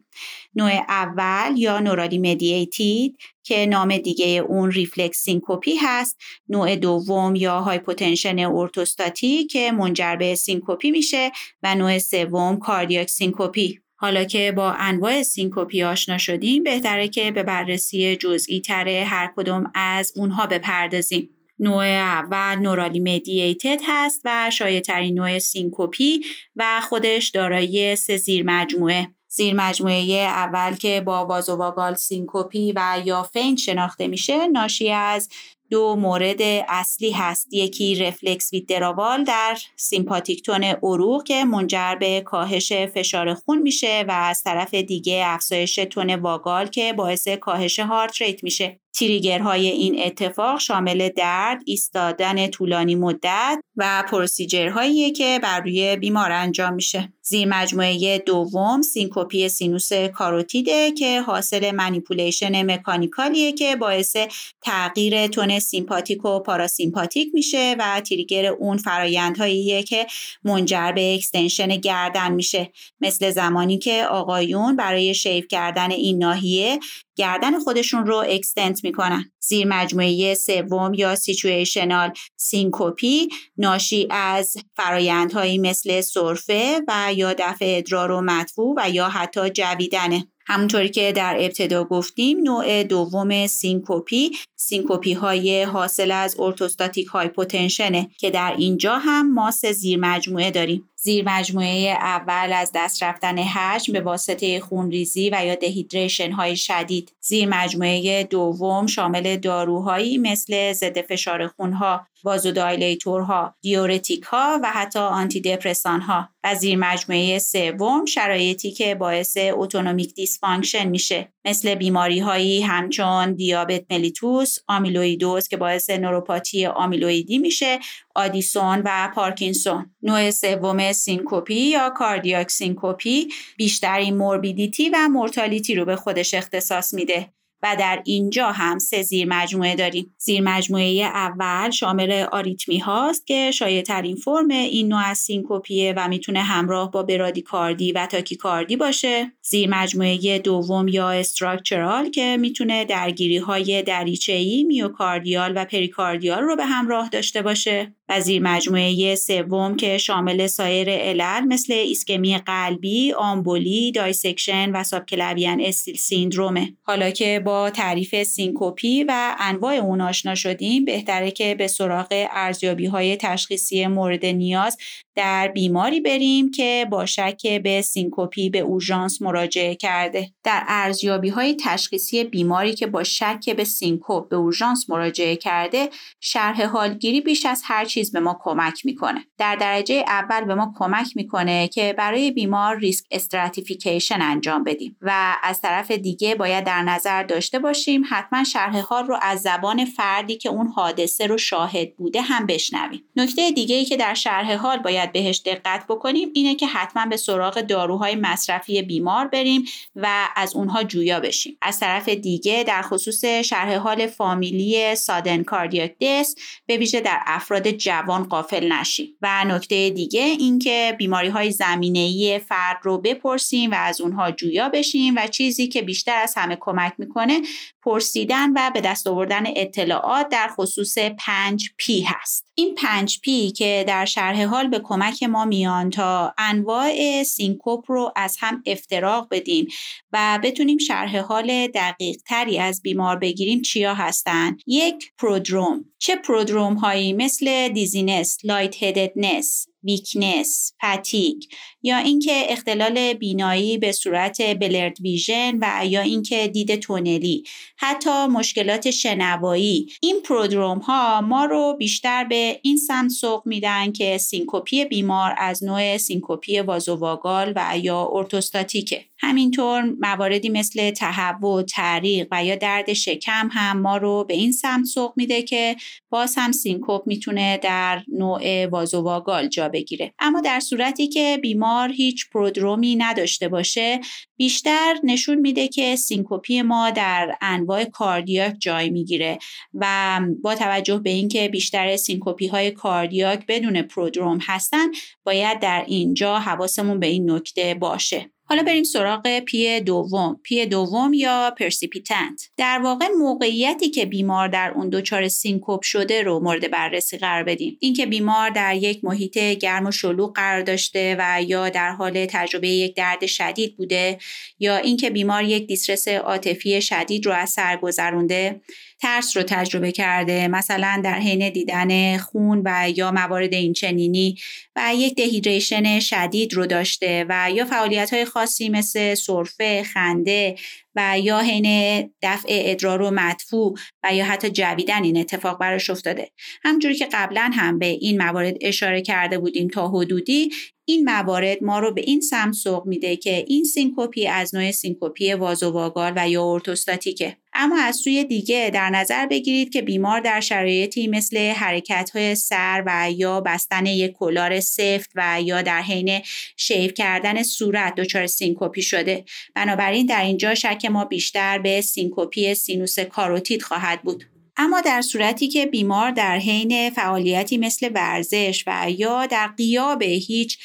نوع اول یا neurally mediated که نام دیگه اون reflex syncope هست نوع دوم یا hypotension orthostatic که منجر به syncope میشه و نوع سوم cardiac syncope حالا که با انواع syncope آشنا شدیم بهتره که به بررسی جزئی تر هر کدوم از اونها بپردازیم. نوع اول neurally mediated هست و شایع نوع syncope و خودش دارای سه زیر مجموعه. زیر مجموعه اول که با vasovagal syncope و یا faint شناخته میشه ناشی از دو مورد اصلی هست. یکی reflex withdrawal در sympathetic tone عروق که منجر به کاهش فشار خون میشه و از طرف دیگه افزایش tone vagal که باعث کاهش heart rate میشه. trigger های این اتفاق شامل درد، ایستادن طولانی مدت و procedure هایی که بر روی بیمار انجام میشه. زیر مجموعه دوم syncope سینوس کاروتیده که حاصل manipulation mechanical یه که باعث تغییر tone sympathetic و parasympathetic میشه و trigger اون فرایندهاییه که منجر به extension گردن میشه مثل زمانی که آقایون برای شیو کردن این ناحیه گردن خودشون رو extend می‌کنن. زیر مجموعه سوم یا situational syncope ناشی از فرایندهایی مثل سرفه و یا دفع ادرار و مدفوع و یا حتی جویدنه. همونطوری که در ابتدا گفتیم نوع دوم syncope syncope های حاصل از orthostatic hypotension ه که در اینجا هم ما سه زیر مجموعه داریم. زیر مجموعه اول از دست رفتن حجم به واسطه خونریزی و یا dehydration های شدید. زیر مجموعه دوم شامل داروهایی مثل ضد فشار خونها vasodilator ها دیورتیک ها و حتی آنتی دپرسان ها و زیر مجموعه سوم شرایطی که باعث autonomic dysfunction میشه مثل بیماری هایی همچون دیابت ملیتوس آمیلویدوز که باعث نوروپاتی آمیلویدی میشه آدیسون و پارکینسون. نوع سوم syncope یا cardiac syncope بیشترین morbidity و mortality رو به خودش اختصاص میده. و در اینجا هم سه زیر مجموعه داریم. زیر مجموعه اول شامل آریتمی هاست که شایع ترین فرم این نوع از syncope یه و می‌تونه همراه با برادیکاردی و تاکیکاردی باشه. زیر مجموعه دوم یا structural که می‌تونه درگیری های دریچه‌ای myocardial و pericardial رو به همراه داشته باشه. و زیر مجموعه سوم که شامل سایر علل مثل ایسکمی قلبی، آمبولی، dissection و subclavian steal syndrome ه. حالا که با تعریف syncope و انواع اون آشنا شدیم بهتره که به سراغ ارزیابی های تشخیصی مورد نیاز در بیماری بریم که با شک به syncope به اورژانس مراجعه کرده. در ارزیابی های تشخیصی بیماری که با شک به سینکوپ به اورژانس مراجعه کرده شرح حالگیری بیش از هر چیز به ما کمک می‌کنه. در درجه اول به ما کمک می‌کنه که برای بیمار risk stratification انجام بدیم و از طرف دیگه باید در نظر داشته باشیم حتما شرح حال رو از زبان فردی که اون حادثه رو شاهد بوده هم بشنویم. نکته دیگه ای که در شرح حال باید بهش دقت بکنیم اینه که حتما به سراغ داروهای مصرفی بیمار بریم و از اونها جویا بشیم. از طرف دیگه در خصوص شرح حال فامیلی sudden cardiac death به ویژه در افراد جوان غافل نشیم. و نکته دیگه اینکه بیماری های زمینه فرد رو بپرسیم و از اونها جویا بشیم و چیزی که بیشتر از همه کمک می‌کنه پرسیدن و به دست آوردن اطلاعات در خصوص 5 P هست. این 5 P که در شرح حال به کمک ما میان تا انواع سینکوپ رو از هم افتراق بدیم و بتونیم شرح حال دقیق تری از بیمار بگیریم چیا هستن. یک prodrome. چه prodrome هایی مثل dizziness lightheadedness weakness، fatigue یا اینکه اختلال بینایی به صورت blurred vision و یا اینکه دید تونلی حتی مشکلات شنوایی. این prodrome ها ما رو بیشتر به این سمت سوق میدن که syncope بیمار از نوع syncope vasovagal و یا orthostatic ه. همینطور مواردی مثل تهوع، تعریق و یا درد شکم هم ما رو به این سمت سوق میده که باز هم سینکوپ می‌تونه در نوع vasovagal جا بگیره. اما در صورتی که بیمار هیچ prodrome ی نداشته باشه بیشتر نشون میده که syncope ما در انواع cardiac جای می‌گیره و با توجه به اینکه بیشتر syncope های cardiac بدون prodrome هستن باید در اینجا حواسمون به این نکته باشه. حالا بریم سراغ P دوم. P دوم یا precipitant. در واقع موقعیتی که بیمار در اون دچار سینکوپ شده رو مورد بررسی قرار بدیم. اینکه بیمار در یک محیط گرم و شلوغ قرار داشته و یا در حال تجربه یک درد شدید بوده یا اینکه بیمار یک دیسترس عاطفی شدید رو از سر گذرونده. ترس رو تجربه کرده مثلا در حین دیدن خون و یا موارد اینچنینی و یک دهیدریشن شدید رو داشته و یا فعالیت های خاصی مثل سرفه، خنده و یا حین دفع ادرار و مدفوع و یا حتی جویدن این اتفاق براش افتاده. همجوری که قبلا هم به این موارد اشاره کرده بودیم تا حدودی این موارد ما رو به این سمت سوق میده که این syncope از نوع syncope vasovagal و یا orthostatic ه. اما از سوی دیگه در نظر بگیرید که بیمار در شرایطی مثل حرکت های سر و یا بستن یک collar سفت و یا در حین shave کردن صورت دچار syncope شده. بنابراین در اینجا شک ما بیشتر به syncope سینوس کاروتید خواهد بود. اما در صورتی که بیمار در حین فعالیتی مثل ورزش و یا در غیاب هیچ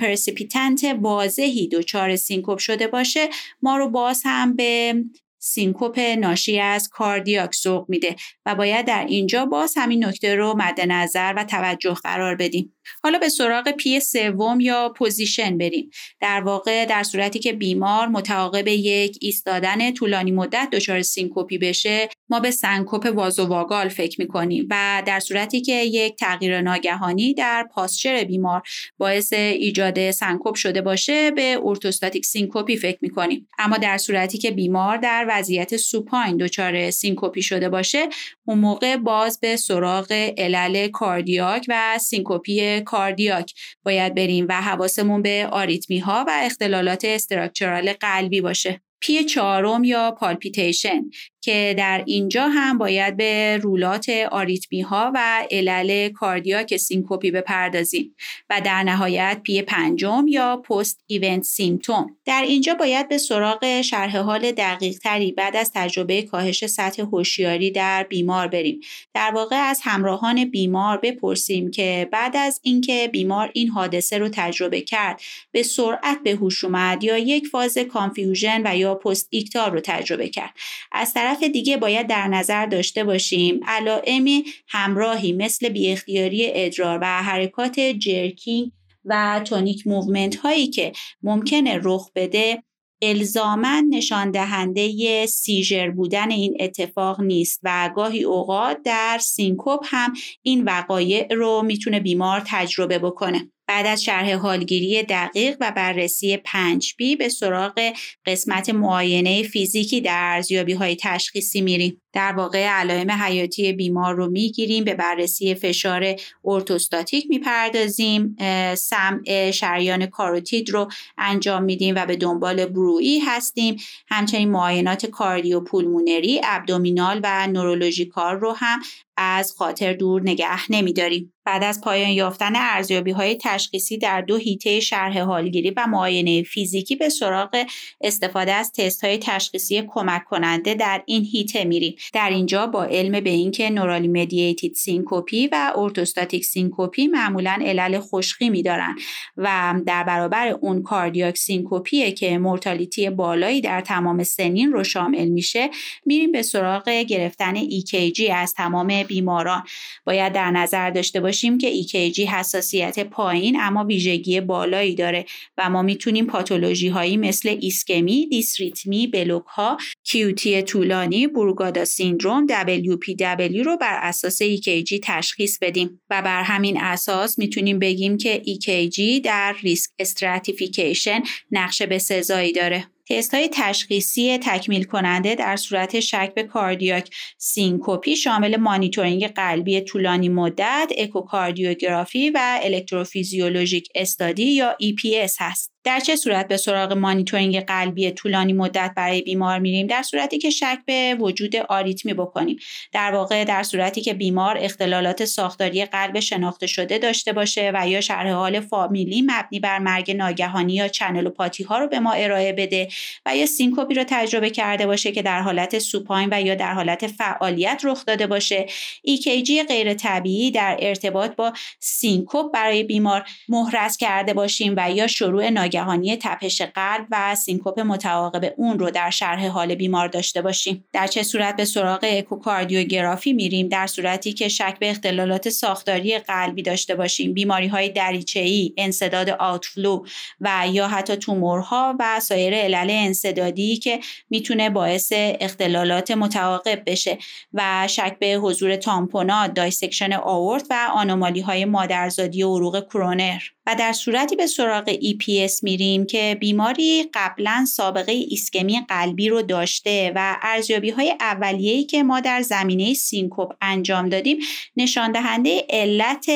precipitant واضحی دچار سینکوپ شده باشه ما رو باز هم به سینکوپ ناشی از cardiac سوق میده و باید در اینجا باز همین نکته رو مد نظر و توجه قرار بدیم. حالا به سراغ P سوم یا position بریم. در واقع در صورتی که بیمار متعاقب یک ایستادن طولانی مدت دچار syncope بشه ما به سنکوپ vasovagal فکر می‌کنیم و در صورتی که یک تغییر ناگهانی در posture بیمار باعث ایجاد سنکوپ شده باشه به orthostatic syncope فکر می‌کنیم. اما در صورتی که بیمار در وضعیت supine دچار syncope شده باشه اون موقع باز به سراغ علل cardiac و syncope cardiac باید بریم و حواسمون به آریتمی ها و اختلالات structural قلبی باشه. P چهارم یا palpitation. که در اینجا هم باید به rule out آریتمی ها و علل cardiac syncope بپردازیم و در نهایت P پنجم یا post event symptom. در اینجا باید به سراغ شرح حال دقیق تری بعد از تجربه کاهش سطح هوشیاری در بیمار بریم. در واقع از همراهان بیمار بپرسیم که بعد از اینکه بیمار این حادثه رو تجربه کرد به سرعت به هوش اومد یا یک فاز confusion و یا postictal رو تجربه کرد. از طرف دیگه باید در نظر داشته باشیم علائمی همراهی مثل بی اختیاری ادرار و حرکات jerking و tonic movement هایی که ممکنه رخ بده الزاما نشان دهنده seizure بودن این اتفاق نیست و گاهی اوقات در سینکوپ هم این وقایع رو می‌تونه بیمار تجربه بکنه. بعد از شرح حالگیری دقیق و بررسی 5 P به سراغ قسمت معاینه فیزیکی در ارزیابی های تشخیصی میریم. در واقع علائم حیاتی بیمار رو می‌گیریم به بررسی فشار orthostatic می‌پردازیم سمع شریان کاروتید رو انجام میدیم و به دنبال bruit ی هستیم. همچنین معاینات cardiopulmonary abdominal و neurological رو هم از خاطر دور نگه نمیداریم. بعد از پایان یافتن ارزیابی های تشخیصی در دو حیطه شرح حالگیری و معاینه فیزیکی به سراغ استفاده از تست های تشخیصی کمک کننده در این حیطه میریم. در اینجا با علم به اینکه neurally mediated syncope و orthostatic syncope معمولا علل خوش خیمی دارن و در برابر اون cardiac syncope ه که mortality بالایی در تمام سنین رو شامل میشه میریم به سراغ گرفتن EKG از تمام بیماران. باید در نظر داشته باشیم که EKG حساسیت پایین اما ویژگی بالایی داره و ما می‌تونیم پاتولوژی هایی مثل ایسکمی، dysrhythmia، بلوک ها، QT طولانی، Brugada syndrome WPW رو بر اساس EKG تشخیص بدیم و بر همین اساس می‌تونیم بگیم که EKG در risk stratification نقش به سزایی داره. تست های تشخیصی تکمیل کننده در صورت شک به cardiac syncope شامل مانیتورینگ قلبی طولانی مدت، اکوکاردیوگرافی و electrophysiologic study یا EPS هست. در چه صورت به سراغ مانیتورینگ قلبی طولانی مدت برای بیمار میریم؟ در صورتی که شک به وجود آریتمی بکنیم. در واقع در صورتی که بیمار اختلالات ساختاری قلب شناخته شده داشته باشه و یا شرح حال فامیلی مبنی بر مرگ ناگهانی یا channelopathy ها رو به ما ارائه بده و یا سینکوپی رو تجربه کرده باشه که در حالت supine و یا در حالت فعالیت رخ داده باشه. EKG غیر طبیعی در ارتباط با سینکوپ برای بیمار محرز کرده باشیم و یا شروع ناگهانی تپش قلب و سینکوپ متعاقب اون رو در شرح حال بیمار داشته باشیم. در چه صورت به سراغ اکوکاردیوگرافی میریم؟ در صورتی که شک به اختلالات ساختاری قلبی داشته باشیم بیماری های دریچه ای انسداد outflow و یا حتی تومورها و سایر علل انسدادی که می‌تونه باعث اختلالات متعاقب بشه و شک به حضور تامپونات dissection آورت و آنومالی های مادرزادی و عروق کرونر. و در صورتی به سراغ EPS میریم که بیماری قبلا سابقه ایسکمی قلبی رو داشته و ارزیابی های اولیه‌ای که ما در زمینه سینکوپ انجام دادیم نشان دهنده علت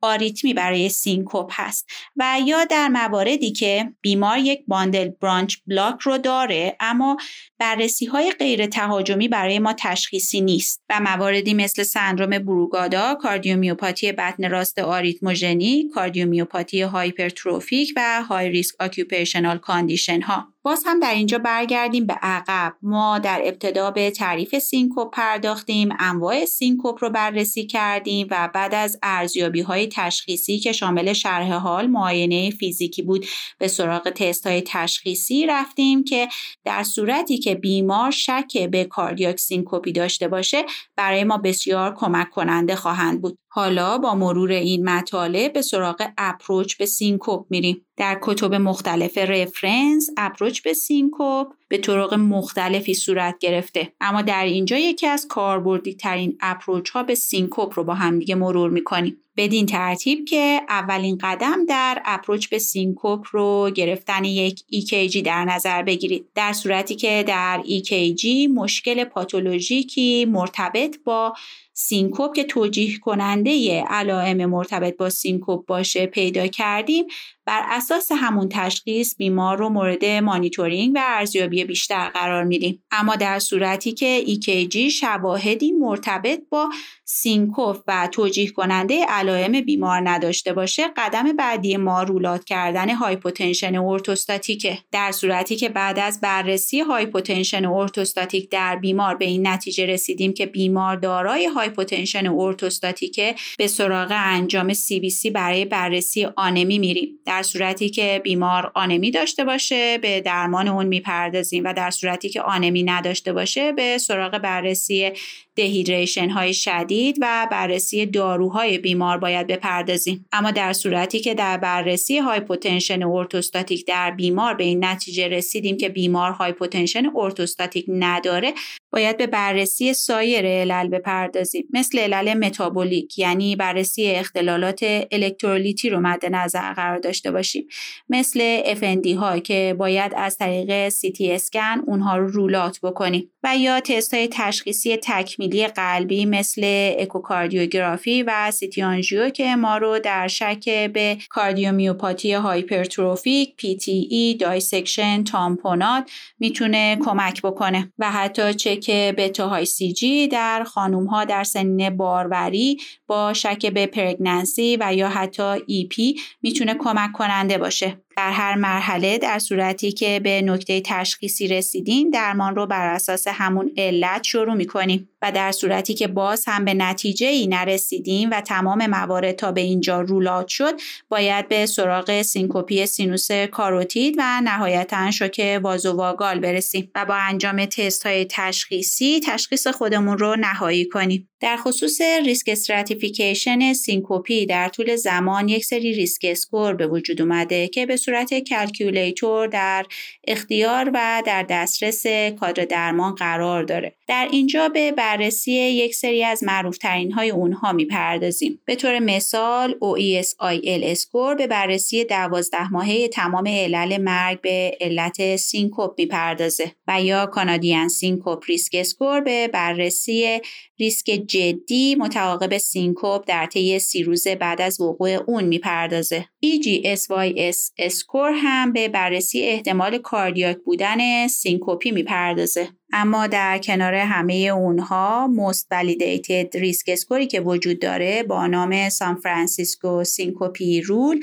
آریتمی برای سینکوپ هست و یا در مواردی که بیمار یک bundle branch block رو داره اما بررسی های غیر تهاجمی برای ما تشخیصی نیست و مواردی مثل سندروم بروگادا، کاردیومیوپاتی بطن راست آریتموژنی، کاردیومیوپاتی hypertrophic و high risk occupational condition ها باز هم در اینجا برگردیم به عقب. ما در ابتدا به تعریف سینکوپ پرداختیم انواع سینکوپ رو بررسی کردیم و بعد از ارزیابی های تشخیصی که شامل شرح حال معاینه فیزیکی بود به سراغ تست های تشخیصی رفتیم که در صورتی که بیمار شک به cardiac syncope داشته باشه برای ما بسیار کمک کننده خواهند بود. حالا با مرور این مطالب به سراغ approach به سینکوپ میریم. در کتب مختلف reference approach به سینکوپ به طرق مختلفی صورت گرفته. اما در اینجا یکی از کاربردی ترین approach ها به سینکوپ رو با همدیگه مرور می‌کنیم. بدین ترتیب که اولین قدم در approach به سینکوپ رو گرفتن یک EKG در نظر بگیرید. در صورتی که در EKG مشکل پاتولوژیکی مرتبط با سینکوپ که توجیه کننده علائم مرتبط با سینکوپ باشه پیدا کردیم بر اساس همون تشخیص بیمار رو مورد مانیتورینگ و ارزیابی بیشتر قرار میدیم. اما در صورتی که EKG شواهدی مرتبط با سینکوپ و توجیه کننده علائم بیمار نداشته باشه قدم بعدی ما rule out کردن hypotension ارتوستاتیکه. در صورتی که بعد از بررسی hypotension ارتوستاتیک در بیمار به این نتیجه رسیدیم که بیمار دارای hypotension ارتوستاتیکه به سراغ انجام CBC برای بررسی آنمی میریم. صورتی که بیمار آنمی داشته باشه به درمان اون می‌پردازیم. و در صورتی که آنمی نداشته باشه به سراغ بررسی dehydration های شدید و بررسی داروهای بیمار باید بپردازیم. اما در صورتی که در بررسی hypotension ارتوستاتیک در بیمار به این نتیجه رسیدیم که بیمار hypotension ارتوستاتیک نداره باید به بررسی سایر علل بپردازیم مثل علل متابولیک یعنی بررسی اختلالات الکترولیتی رو مد نظر قرار داشته باشیم مثل FND ها که باید از طریق CT اسکن اونها رو rule out بکنیم و یا تست های تشخیصی تکمیلی قلبی مثل اکوکاردیوگرافی و CT آنژیو که ما رو در شک به کاردیومیوپاتی hypertrophic PTE dissection تامپونات می‌تونه کمک بکنه و حتی چک بتا HCG در خانوم ها در سنین باروری با شک به pregnancy و یا حتی پی می‌تونه کمک کننده باشه. در هر مرحله در صورتی که به نکته تشخیصی رسیدین درمان رو بر اساس همون علت شروع می‌کنیم و در صورتی که باز هم به نتیجه ای نرسیدیم و تمام موارد تا به اینجا rule out شد باید به سراغ syncope سینوس کاروتید و نهایتا شوک وازوواگال برسیم و با انجام تست های تشخیصی تشخیص خودمون رو نهایی کنیم. در خصوص risk stratification syncope در طول زمان یک سری risk score به وجود اومده که به صورت calculator در اختیار و در دسترس کادر درمان قرار داره در اینجا به بررسی یک سری از معروفترین های اونها می‌پردازیم به طور مثال OESIL score به بررسی دوازده ماهه تمام علل مرگ به علت سینکوپ می‌پردازه و یا Canadian syncope risk score به بررسی ریسک جدی متعاقب سینکوپ در طی سی روز بعد از وقوع اون می‌پردازه. EGSYS score هم به بررسی احتمال cardiac بودن syncope می‌پردازه. اما در کنار همه اونها most validated risk score ی که وجود داره با نام San Francisco syncope rule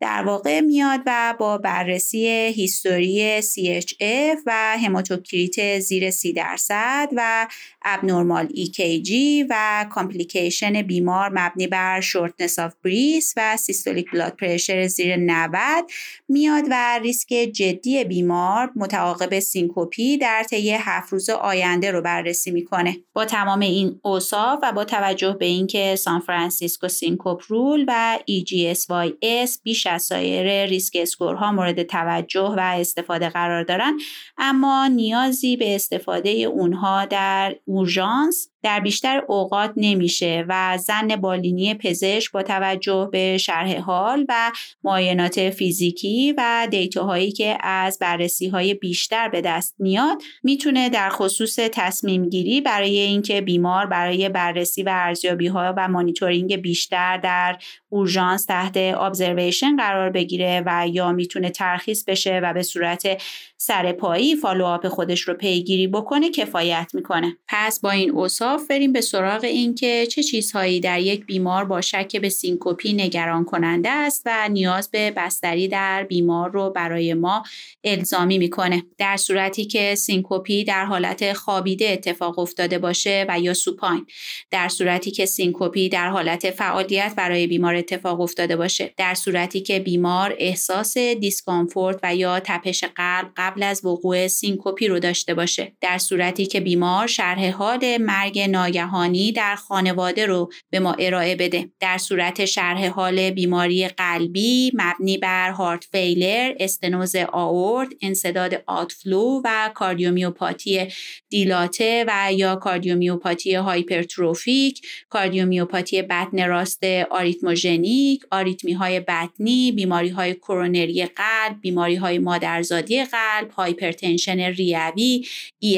در واقع میاد و با بررسی history CHF و هماتوکریت زیر 30 درصد و abnormal EKG و complication بیمار مبنی بر shortness of breath و systolic blood pressure زیر 90 میاد و ریسک جدی بیمار متعاقب syncope در طی هفت روز آینده رو بررسی می‌کنه. با تمام این اوصاف و با توجه به اینکه San Francisco Syncope Rule و EGSYS بیش از سایر risk score ها مورد توجه و استفاده قرار دارن اما نیازی به استفاده اونها در اورژانس در بیشتر اوقات نمیشه و ظن بالینی پزشک با توجه به شرح حال و معاینات فیزیکی و data هایی که از بررسی های بیشتر به دست میاد می‌تونه در خصوص تصمیم گیری برای اینکه بیمار برای بررسی و ارزیابی ها و مانیتورینگ بیشتر در اورژانس تحت observation قرار بگیره و یا می‌تونه ترخیص بشه و به صورت سرپایی follow-up خودش رو پیگیری بکنه کفایت می‌کنه. پس با این اوصاف بریم به سراغ اینکه چه چیزهایی در یک بیمار با شک به syncope نگران کننده است و نیاز به بستری در بیمار رو برای ما الزامی می‌کنه. در صورتی که syncope در حالت خوابیده اتفاق افتاده باشه و یا supine. در صورتی که syncope در حالت فعالیت برای بیمار اتفاق افتاده باشه. در صورتی که بیمار احساس discomfort و یا تپش قلب قبل از وقوع syncope رو داشته باشه. در صورتی که بیمار شرح حال مرگ ناگهانی در خانواده رو به ما ارائه بده. در صورت شرح حال بیماری قلبی مبنی بر heart failure استنوز آئورت انسداد outflow و کاردیومیوپاتی دیلاته و یا کاردیومیوپاتی hypertrophic کاردیومیوپاتی بطن راست arrhythmogenic آریتمی های بطنی بیماری های کرونری قلب بیماری های مادرزادی قلب hypertension ریوی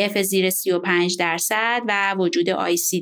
EF زیر 35 درصد و وجود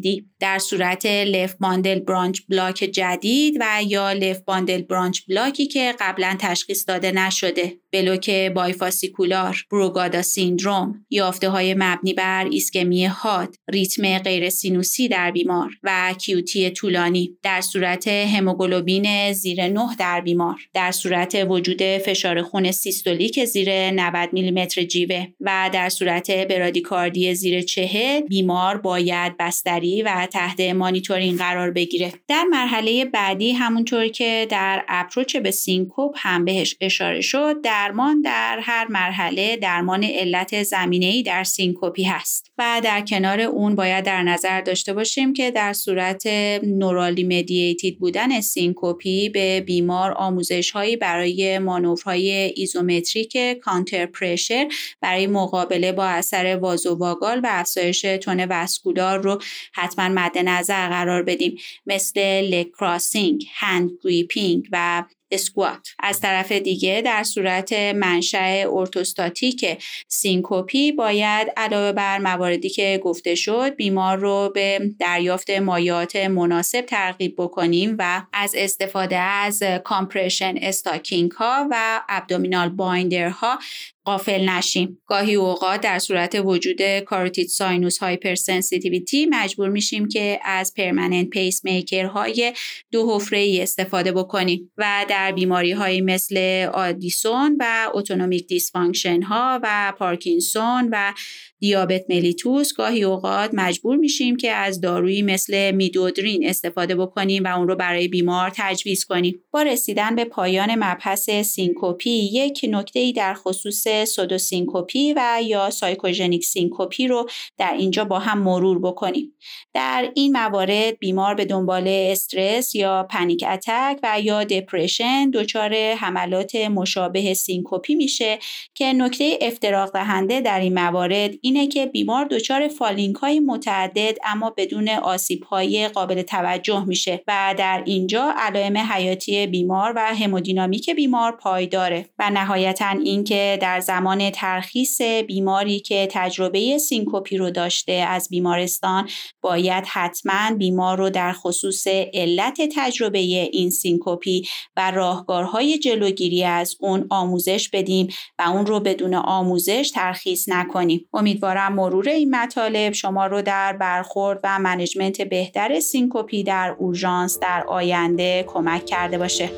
دی. در صورت left bundle branch block جدید و یا left bundle branch block ی که قبلا تشخیص داده نشده. بلوک bifascicular Brugada syndrome یافته های مبنی بر ایسکمی heart ریتم غیر سینوسی در بیمار و QT طولانی. در صورت هموگلوبین زیر 9 در بیمار. در صورت وجود فشار خون سیستولیک زیر 90 میلیمتر جیوه و در صورت برادیکاردی زیر چهل بیمار باید بستری و تحت مانیتورینگ قرار بگیره. در مرحله بعدی همونطور که در approach به syncope هم بهش اشاره شد درمان در هر مرحله درمان علت زمینه در syncope هست. و در کنار اون باید در نظر داشته باشیم که در صورت neurally mediated بودن syncope به بیمار آموزش هایی برای مانورهای ایزومتریک counter pressure برای مقابله با اثر vasovagal و افزایش تون vascular رو حتما مد نظر قرار بدیم مثل leg crossing، hand gripping و اسکوات. از طرف دیگه در صورت منشأ ارتوستاتیک syncope باید علاوه بر مواردی که گفته شد بیمار رو به دریافت مایعات مناسب ترغیب بکنیم و از استفاده از compression stocking ها و abdominal binder ها غافل نشیم. گاهی اوقات در صورت وجود carotid sinus hypersensitivity مجبور میشیم که از permanent pacemaker های دو حفره ای استفاده بکنیم و در بیماری های مثل آدیسون و autonomic dysfunction ها و پارکینسون و دیابت mellitus گاهی اوقات مجبور میشیم که از دارویی مثل میدودرین استفاده بکنیم و اون رو برای بیمار تجویز کنیم. با رسیدن به پایان مبحث syncope یک نکته ای در خصوص pseudosyncope و یا psychogenic syncope رو در اینجا با هم مرور بکنیم. در این موارد بیمار به دنبال استرس یا panic attack و یا depression دچار حملات مشابه syncope میشه که نکته افتراق دهنده در این موارد اینه که بیمار دچار falling های متعدد اما بدون آسیب های قابل توجه میشه و در اینجا علائم حیاتی بیمار و همودینامیک بیمار پایداره و نهایتا اینکه در زمان ترخیص بیماری که تجربه syncope رو داشته از بیمارستان باید حتما بیمار رو در خصوص علت تجربه این syncope و راهکارهای جلوگیری از اون آموزش بدیم و اون رو بدون آموزش ترخیص نکنیم. امیدوارم مرور این مطالب شما رو در برخورد و management بهتر syncope در اورژانس در آینده کمک کرده باشه.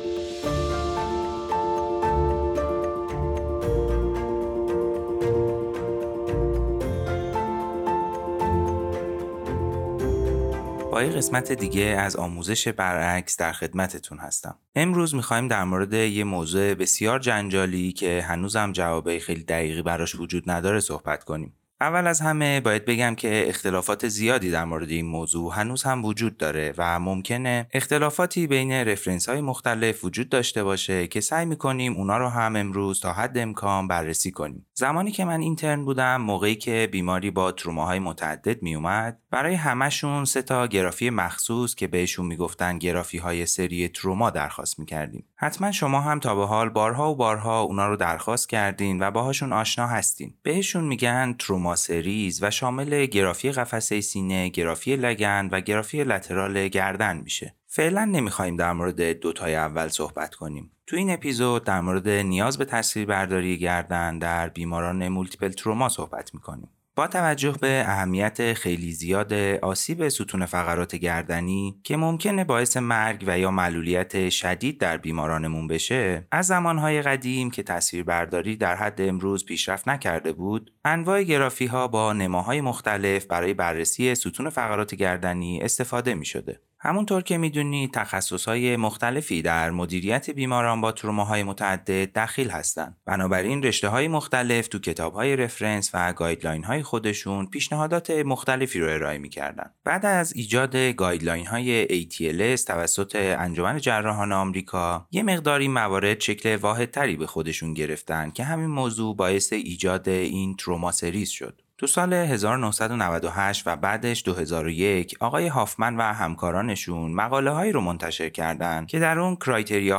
با یه قسمت دیگه از آموزش برعکس در خدمتتون هستم. امروز می‌خوایم در مورد یه موضوع بسیار جنجالی که هنوزم جوابه خیلی دقیقی براش وجود نداره صحبت کنیم. اول از همه باید بگم که اختلافات زیادی در مورد این موضوع هنوز هم وجود داره و ممکنه اختلافاتی بین رفرنس های مختلف وجود داشته باشه که سعی می‌کنیم اونا رو هم امروز تا حد امکان بررسی کنیم. زمانی که من اینترن بودم موقعی که بیماری با تروماهای متعدد میومد برای همشون سه تا گرافی مخصوص که بهشون می‌گفتن گرافی های سری تروما درخواست می‌کردیم. حتما شما هم تا به حال بارها و بارها اونا رو درخواست کردین و باهاشون آشنا هستین. بهشون میگن trauma series و شامل گرافی قفسه سینه، گرافی لگن و گرافی lateral گردن میشه. فعلا نمی‌خوایم در مورد دوتای اول صحبت کنیم. تو این اپیزود در مورد نیاز به تصویربرداری گردن در بیماران multiple trauma صحبت می‌کنیم. با توجه به اهمیت خیلی زیاد آسیب ستون فقرات گردنی که ممکنه باعث مرگ و یا معلولیت شدید در بیمارانمون بشه از زمانهای قدیم که تصویربرداری در حد امروز پیشرفت نکرده بود انواع گرافی ها با نماهای مختلف برای بررسی ستون فقرات گردنی استفاده می شده همونطور که می‌دونید تخصصهای مختلفی در مدیریت بیماران با تروماهای متعدد دخیل هستند. بنابراین رشته های مختلف تو کتاب های reference و guideline های خودشون پیشنهادات مختلفی رو ارائه می‌کردن. بعد از ایجاد guideline های ATLS توسط انجمن جراحان آمریکا، یه مقداری موارد شکل واحدتری به خودشون گرفتن که همین موضوع باعث ایجاد این trauma series شد. تو سال 1998 و بعدش 2001 آقای هافمن و همکارانشون مقاله هایی رو منتشر کردند که در اون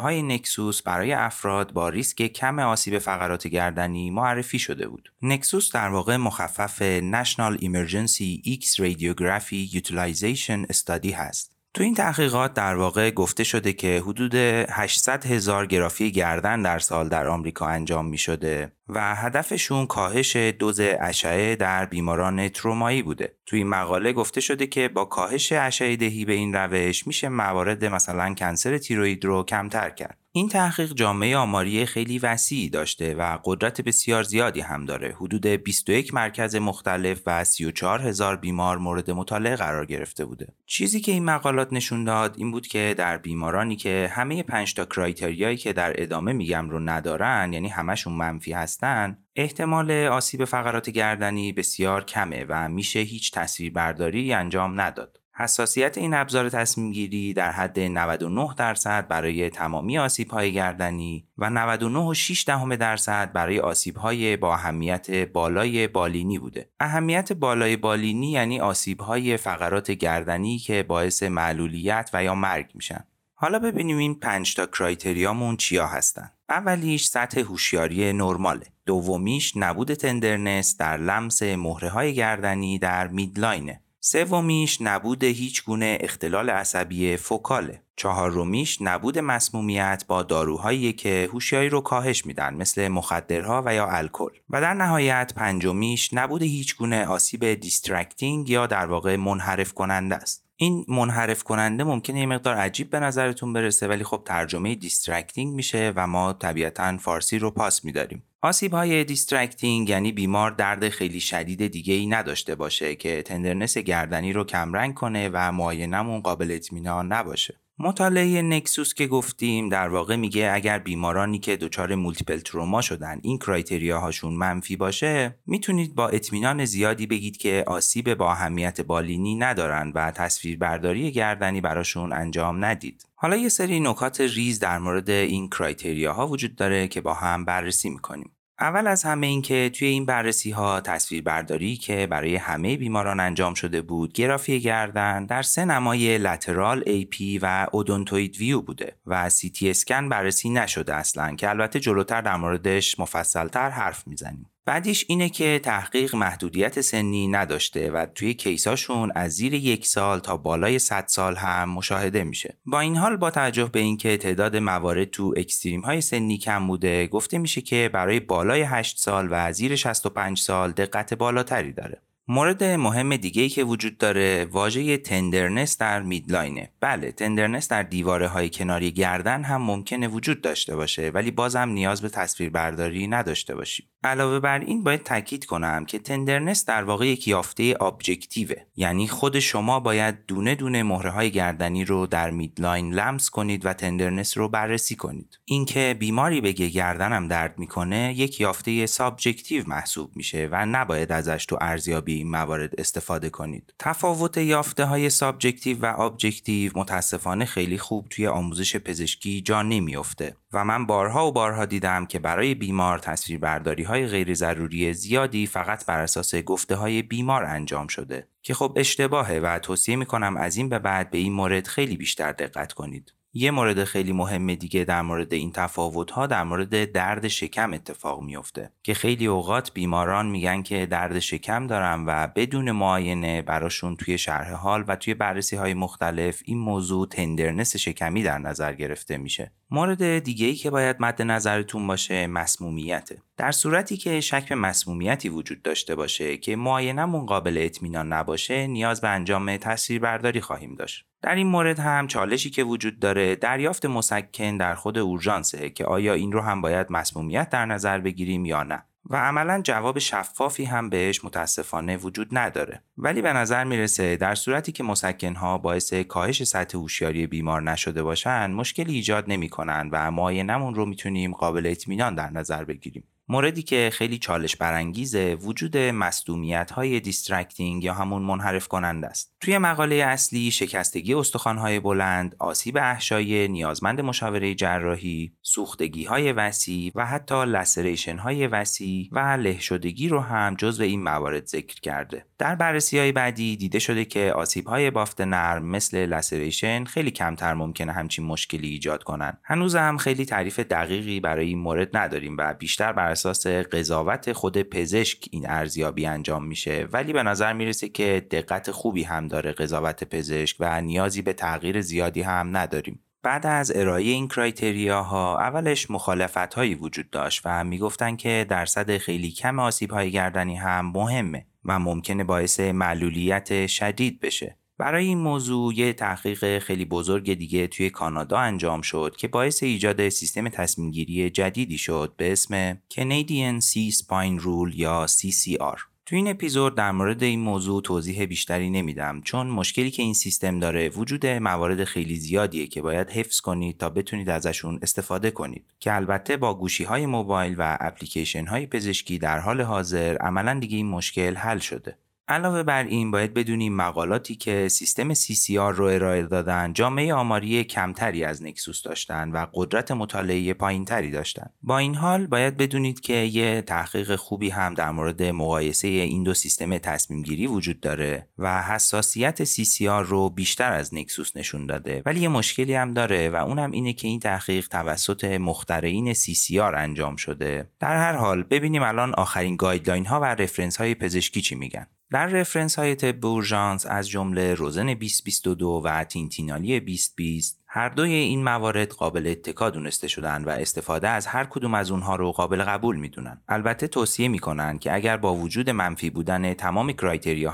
های نکسوس برای افراد با ریسک کم آسیب فقرات گردنی معرفی شده بود. نکسوس در واقع مخفف National Emergency X Radiography Utilization Study هست. تو این تحقیقات در واقع گفته شده که حدود 800 هزار گرافی گردن در سال در آمریکا انجام می شده و هدفشون کاهش دوز اشعه در بیماران ترومایی بوده. توی این مقاله گفته شده که با کاهش اشعه دهی به این روش میشه موارد مثلا کنسر تیروید رو کمتر کرد. این تحقیق جامعه آماری خیلی وسیعی داشته و قدرت بسیار زیادی هم داره. حدود 21 مرکز مختلف و 34 هزار بیمار مورد مطالعه قرار گرفته بوده. چیزی که این مقالات نشون داد این بود که در بیمارانی که همه 5 تا کرایتریایی که در ادامه میگم رو ندارن یعنی همشون منفی هستن احتمال آسیب فقرات گردنی بسیار کمه و میشه هیچ تصویربرداری انجام نداد. حساسیت این ابزار تصمیم گیری در حد 99 درصد برای تمامی آسیب های گردنی و 99.6 دهم درصد برای آسیب های با اهمیت بالای بالینی بوده. اهمیت بالای بالینی یعنی آسیب های فقرات گردنی که باعث معلولیت و یا مرگ میشن. حالا ببینیم این 5 تا criteria مون چیا هستن. اولیش سطح هوشیاری نرماله. دومیش نبود tenderness در لمس مهره های گردنی در midline ه. سومیش نبود هیچ گونه اختلال عصبی focal ه. چهارمیش نبود مسمومیت با داروهایی که هوشیاری رو کاهش میدن مثل مخدرها و یا الکل و در نهایت پنجمیش نبود هیچ گونه آسیب distracting یا در واقع منحرف کننده است. این منحرف کننده ممکنه یه مقدار عجیب به نظرتون برسه ولی خب ترجمه distracting میشه و ما طبیعتا فارسی رو پاس میداریم. آسیب های distracting یعنی بیمار درد خیلی شدید دیگه ای نداشته باشه که tenderness گردنی رو کمرنگ کنه و معاینمون قابل اطمینان نباشه. مطالعه NEXUS که گفتیم در واقع میگه اگر بیمارانی که دچار multiple trauma شدن این criteria هاشون منفی باشه می‌تونید با اطمینان زیادی بگید که آسیب با اهمیت بالینی ندارن و تصویربرداری گردنی براشون انجام ندید. حالا یه سری نکات ریز در مورد این criteria ها وجود داره که با هم بررسی می‌کنیم. اول از همه این که توی این بررسی ها تصویر برداری که برای همه بیماران انجام شده بود گرافی گردن در سه نمای lateral AP و odontoid view بوده و سی تی اسکن بررسی نشده اصلا که البته جلوتر در موردش مفصلتر حرف می‌زنیم. بعدیش اینه که تحقیق محدودیت سنی نداشته و توی case اشون از زیر یک سال تا بالای 100 سال هم مشاهده میشه. با این حال با توجه به اینکه تعداد موارد تو extreme های سنی کم بوده گفته میشه که برای بالای 8 سال و زیر 65 سال دقت بالاتری داره. مورد مهم دیگه ای که وجود داره واژه tenderness در midline ه بله tenderness در دیواره های کناری گردن هم ممکنه وجود داشته باشه ولی بازم نیاز به تصویر برداری نداشته باشیم علاوه بر این باید تاکید کنم که tenderness در واقع یک یافته objective ه. یعنی خود شما باید دونه دونه مهره های گردنی رو در midline لمس کنید و tenderness رو بررسی کنید. اینکه بیماری بگه گردنم درد می‌کنه یک یافته subjective محسوب میشه و نباید ازش تو ارزیابی این موارد استفاده کنید. تفاوت یافته های subjective و objective متاسفانه خیلی خوب توی آموزش پزشکی جا نمیافته و من بارها و بارها دیدم که برای بیمار تصویربرداری های غیر ضروری زیادی فقط بر اساس گفته های بیمار انجام شده که خب اشتباهه و توصیه می‌کنم از این به بعد به این مورد خیلی بیشتر دقت کنید. یه مورد خیلی مهم دیگه در مورد این تفاوت ها در مورد درد شکم اتفاق میفته که خیلی اوقات بیماران میگن که درد شکم دارن و بدون معاینه براشون توی شرح حال و توی بررسی های مختلف این موضوع تندرنس شکمی در نظر گرفته میشه. مورد دیگه ای که باید مد نظرتون باشه مسمومیته. در صورتی که شک به مسمومیتی وجود داشته باشه که معاینمون قابل اطمینان نباشه نیاز به انجام تصویربرداری خواهیم داشت. در این مورد هم چالشی که وجود داره دریافت مسکن در خود اورژانسه که آیا این رو هم باید مسمومیت در نظر بگیریم یا نه. و عملا جواب شفافی هم بهش متاسفانه وجود نداره. ولی به نظر می‌رسه در صورتی که مسکنها باعث کاهش سطح هوشیاری بیمار نشده باشن مشکلی ایجاد نمی‌کنن و معاینمون رو می‌تونیم قابل اطمینان در نظر بگیریم. موردی که خیلی چالش برانگیزه وجود مصدومیت های distracting یا همون منحرف کننده است. توی مقاله اصلی شکستگی های بلند، آسیب احشای نیازمند مشاوره جراحی، سوختگی های وسیع و حتی laceration های وسیع و له شدگی رو هم جزو این موارد ذکر کرده. در بررسی های بعدی دیده شده که آسیب های بافت نرم مثل laceration خیلی کمتر ممکنه همچین مشکلی ایجاد کنن. هنوز هم خیلی تعریف دقیقی برای این مورد نداریم و بیشتر بر اساس قضاوت خود پزشک این ارزیابی انجام میشه ولی به نظر می‌رسه که دقت خوبی هم داره قضاوت پزشک و نیازی به تغییر زیادی هم نداریم. بعد از ارائه این criteria ها اولش مخالفت هایی وجود داشت و می‌گفتن که درصد خیلی کم آسیب های گردنی هم مهمه و ممکنه باعث معلولیت شدید بشه. برای این موضوع یه تحقیق خیلی بزرگ دیگه توی کانادا انجام شد که باعث ایجاد سیستم تصمیمگیری جدیدی شد به اسم Canadian C Spine Rule یا CCR. تو این اپیزود در مورد این موضوع توضیح بیشتری نمیدم چون مشکلی که این سیستم داره وجود موارد خیلی زیادیه که باید حفظ کنید تا بتونید ازشون استفاده کنید که البته با گوشی های موبایل و اپلیکیشن های پزشکی در حال حاضر عملا دیگه این مشکل حل شده علاوه بر این باید بدونیم مقالاتی که سیستم CCR رو ارائه دادن جامعه آماری کمتری از NEXUS داشتن و قدرت مطالعه پایینتری داشتن. با این حال باید بدونید که یه تحقیق خوبی هم در مورد مقایسه این دو سیستم تصمیم گیری وجود داره و حساسیت CCR رو بیشتر از NEXUS نشون داده. ولی یه مشکلی هم داره و اونم اینه که این تحقیق توسط مخترعین CCR انجام شده. در هر حال ببینیم الان آخرین guideline ها و reference های پزشکی چی میگن. در reference های طب اورژانس از جمله روزن 2022 و تینتینالی 2020 هر دوی این موارد قابل اتکا دونسته شدن و استفاده از هر کدوم از اونها رو قابل قبول می‌دونن. البته توصیه می‌کنن که اگر با وجود منفی بودن تمام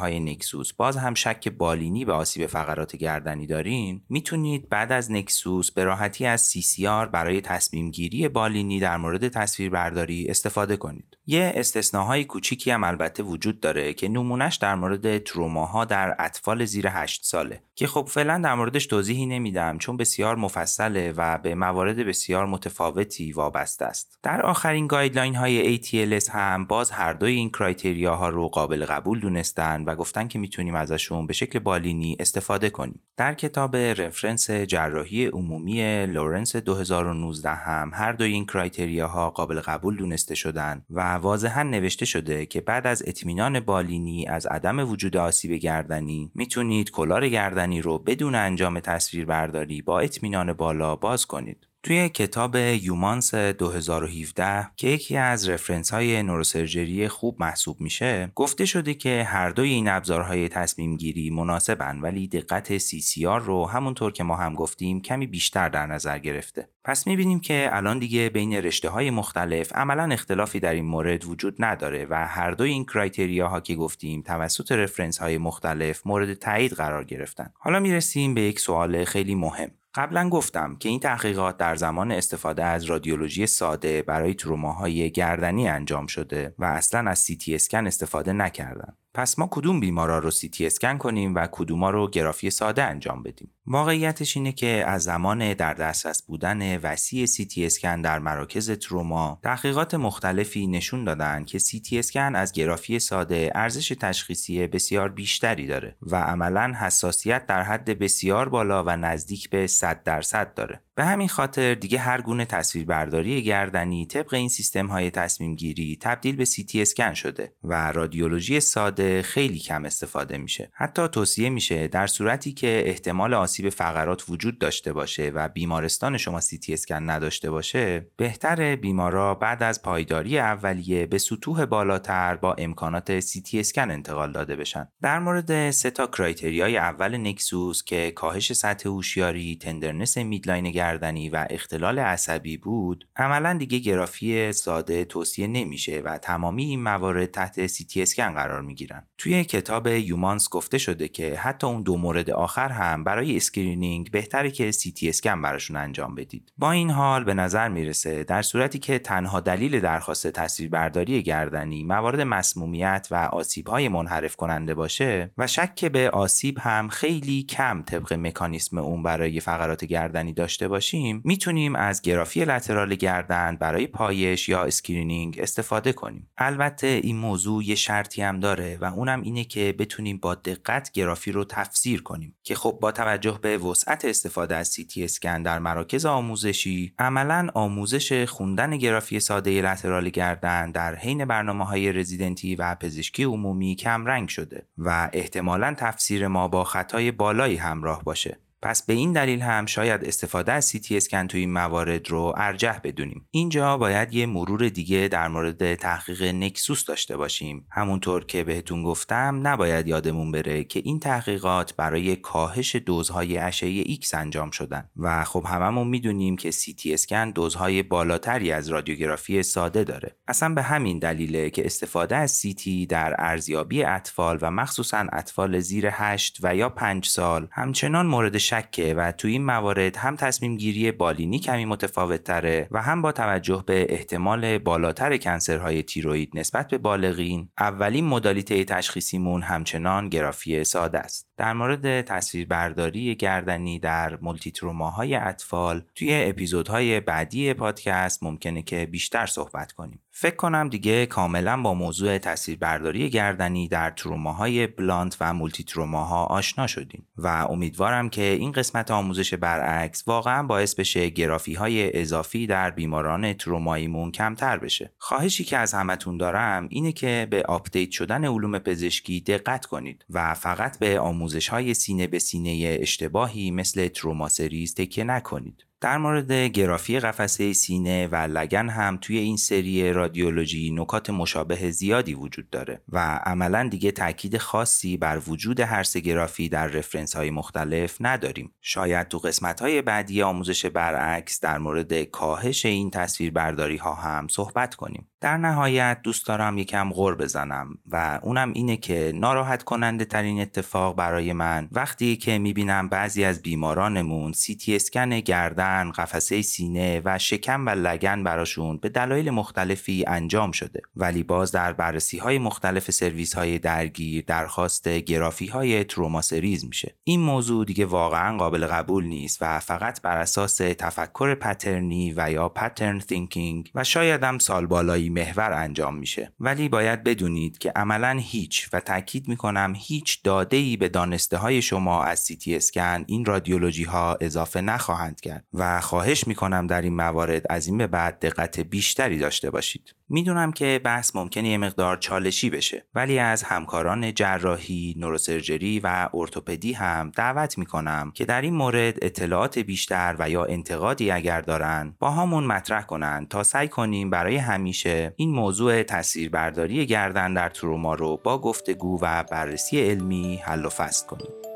های NEXUS باز هم شک بالینی به آسیب فقرات گردنی دارین، می‌تونید بعد از NEXUS به راحتی از CCR برای تصمیم گیری بالینی در مورد تصویربرداری استفاده کنید. یه استثناهای کوچیکی هم البته وجود داره که نمونهش در مورد تروماها در اطفال زیر 8 ساله که خب فعلا در موردش توضیحی نمیدم چون بسیار مفصله و به موارد بسیار متفاوتی وابسته است. در آخرین guideline های ATLS هم باز هر دوی این criteria ها رو قابل قبول دونستن و گفتن که می‌تونیم ازشون به شکل بالینی استفاده کنیم. در کتاب reference جراحی عمومی لورنس 2019 هم هر دوی این criteria ها قابل قبول دونسته شدن و واضحا نوشته شده که بعد از اطمینان بالینی از عدم وجود آسیب گردنی می‌تونید collar گردنی رو بدون انجام تصویر برداری با اطمینان بالا باز کنید. توی کتاب یومانس 2017 که یکی از reference های neurosurgery خوب محسوب میشه گفته شده که هر دوی این ابزارهای تصمیم گیری مناسبن ولی دقت CCR رو همونطور که ما هم گفتیم کمی بیشتر در نظر گرفته. پس می‌بینیم که الان دیگه بین رشته های مختلف عملا اختلافی در این مورد وجود نداره و هر دوی این criteria ها که گفتیم توسط reference های مختلف مورد تایید قرار گرفتن. حالا می‌رسیم به یک سوال خیلی مهم. قبلا گفتم که این تحقیقات در زمان استفاده از رادیولوژی ساده برای تروماهای گردنی انجام شده و اصلا از سی اسکن استفاده نکردن. پس ما کدوم بیمارا رو سی اسکن کنیم و کدوما رو گرافی ساده انجام بدیم؟ واقعیتش اینه که از زمان در دسترس بودن وسیع سی اسکن در مراکز تروما تحقیقات مختلفی نشون دادن که سی اسکن از گرافی ساده ارزش تشخیصی بسیار بیشتری داره و عملا حساسیت در حد بسیار بالا و نزدیک به 100 درصد داره. به همین خاطر دیگه هر گونه تصویربرداری گردنی طبق این سیستم های تصمیم گیری تبدیل به سی اسکن شده و رادیولوژی ساده خیلی کم استفاده میشه. حتی توصیه میشه در صورتی که احتمال آسیب فقرات وجود داشته باشه و بیمارستان شما سی اسکن نداشته باشه بهتر بیمارا بعد از پایداری اولیه به سطوح بالاتر با امکانات سی اسکن انتقال داده بشن. در مورد سه تا criteria ی اول NEXUS که کاهش سطح هوشیاری tenderness midline گردنی و اختلال عصبی بود عملا دیگه گرافی ساده توصیه نمیشه و تمامی این موارد تحت سی اسکن قرار می‌گیرن. توی کتاب یومانس گفته شده که حتی اون دو مورد آخر هم برای screening بهتره که سی تی اسکن براشون انجام بدید. با این حال به نظر می‌رسه در صورتی که تنها دلیل درخواست تصویربرداری گردنی موارد مسمومیت و آسیبهای منحرف کننده باشه و شک به آسیب هم خیلی کم طبق مکانیسم اون برای فقرات گردنی داشته باشیم می‌تونیم از گرافی lateral گردن برای پایش یا screening استفاده کنیم. البته این موضوع یه شرطی هم داره و اونم اینه که بتونیم با دقت گرافی رو تفسیر کنیم که خب با توجه به وسعت استفاده از سی تی اسکن در مراکز آموزشی عملا آموزش خوندن گرافی ساده lateral گردن در حین برنامه های رزیدنتی و پزشکی عمومی کم رنگ شده و احتمالا تفسیر ما با خطای بالایی همراه باشه. پس به این دلیل هم شاید استفاده از تی اسکن توی این موارد رو ارجح بدونیم. اینجا باید یه مرور دیگه در مورد تحقیق NEXUS داشته باشیم. همونطور که بهتون گفتم نباید یادمون بره که این تحقیقات برای کاهش دوزهای اشعه ایکس انجام شدن و خب هممون می‌دونیم که تی اسکن دوزهای بالاتری از رادیوگرافی ساده داره. اصلا به همین دلیله که استفاده از تی در ارزیابی اطفال و مخصوصا اطفال زیر 8 و یا 5 سال همچنان مورد شکه و تو این موارد هم تصمیم گیری بالینی کمی متفاوت تره و هم با توجه به احتمال بالاتر cancer های تیروید نسبت به بالغین اولین مدالیته تشخیصیمون همچنان گرافی ساده است. در مورد تصویربرداری گردنی در multi trauma های اطفال توی اپیزودهای بعدی پادکست ممکنه که بیشتر صحبت کنیم. فکر کنم دیگه کاملا با موضوع تصویربرداری گردنی در تروماهای blunt و multi trauma ها آشنا شدیم و امیدوارم که این قسمت آموزش برعکس واقعا باعث بشه گرافی های اضافی در بیماران تروماییمون کمتر بشه. خواهشی که از همتون دارم اینه که به update شدن علوم پزشکی دقت کنید و فقط به آموزش های سینه به سینه اشتباهی مثل تروما سریز تکیه نکنید. در مورد گرافی قفسه سینه و لگن هم توی این سری رادیولوژی نکات مشابه زیادی وجود داره و عملا دیگه تاکید خاصی بر وجود هر سه گرافی در رفرنس های مختلف نداریم. شاید تو قسمت های بعدی آموزش برعکس در مورد کاهش این تصویر برداری ها هم صحبت کنیم. در نهایت دوست دارم یکم غور بزنم و اونم اینه که ناراحت کننده ترین اتفاق برای من وقتی که می‌بینم بعضی از بیمارانمون سی تی اسکن گردن، قفسه سینه و شکم و لگن براشون به دلایل مختلفی انجام شده. ولی باز در بررسی های مختلف سرویس های درگیر درخواست گرافی های trauma series میشه. این موضوع دیگه واقعا قابل قبول نیست و فقط بر اساس تفکر pattern ی و یا pattern thinking و شاید هم سال بالایی محور انجام میشه. ولی باید بدونید که عملا هیچ و تاکید می‌کنم هیچ داده ای به دانسته های شما از سی اسکن این رادیولوژی ها اضافه نخواهند کرد و خواهش می‌کنم در این موارد از این به بعد دقت بیشتری داشته باشید. می‌دونم که بحث ممکنه یه مقدار چالشی بشه ولی از همکاران جراحی، neurosurgery و ارتوپدی هم دعوت می‌کنم که در این مورد اطلاعات بیشتر و یا انتقادی اگر دارن با همون مطرح کنن تا سعی کنیم برای همیشه این موضوع تصویربرداری گردن در تروما رو با گفتگو و بررسی علمی حل و فصل کنیم.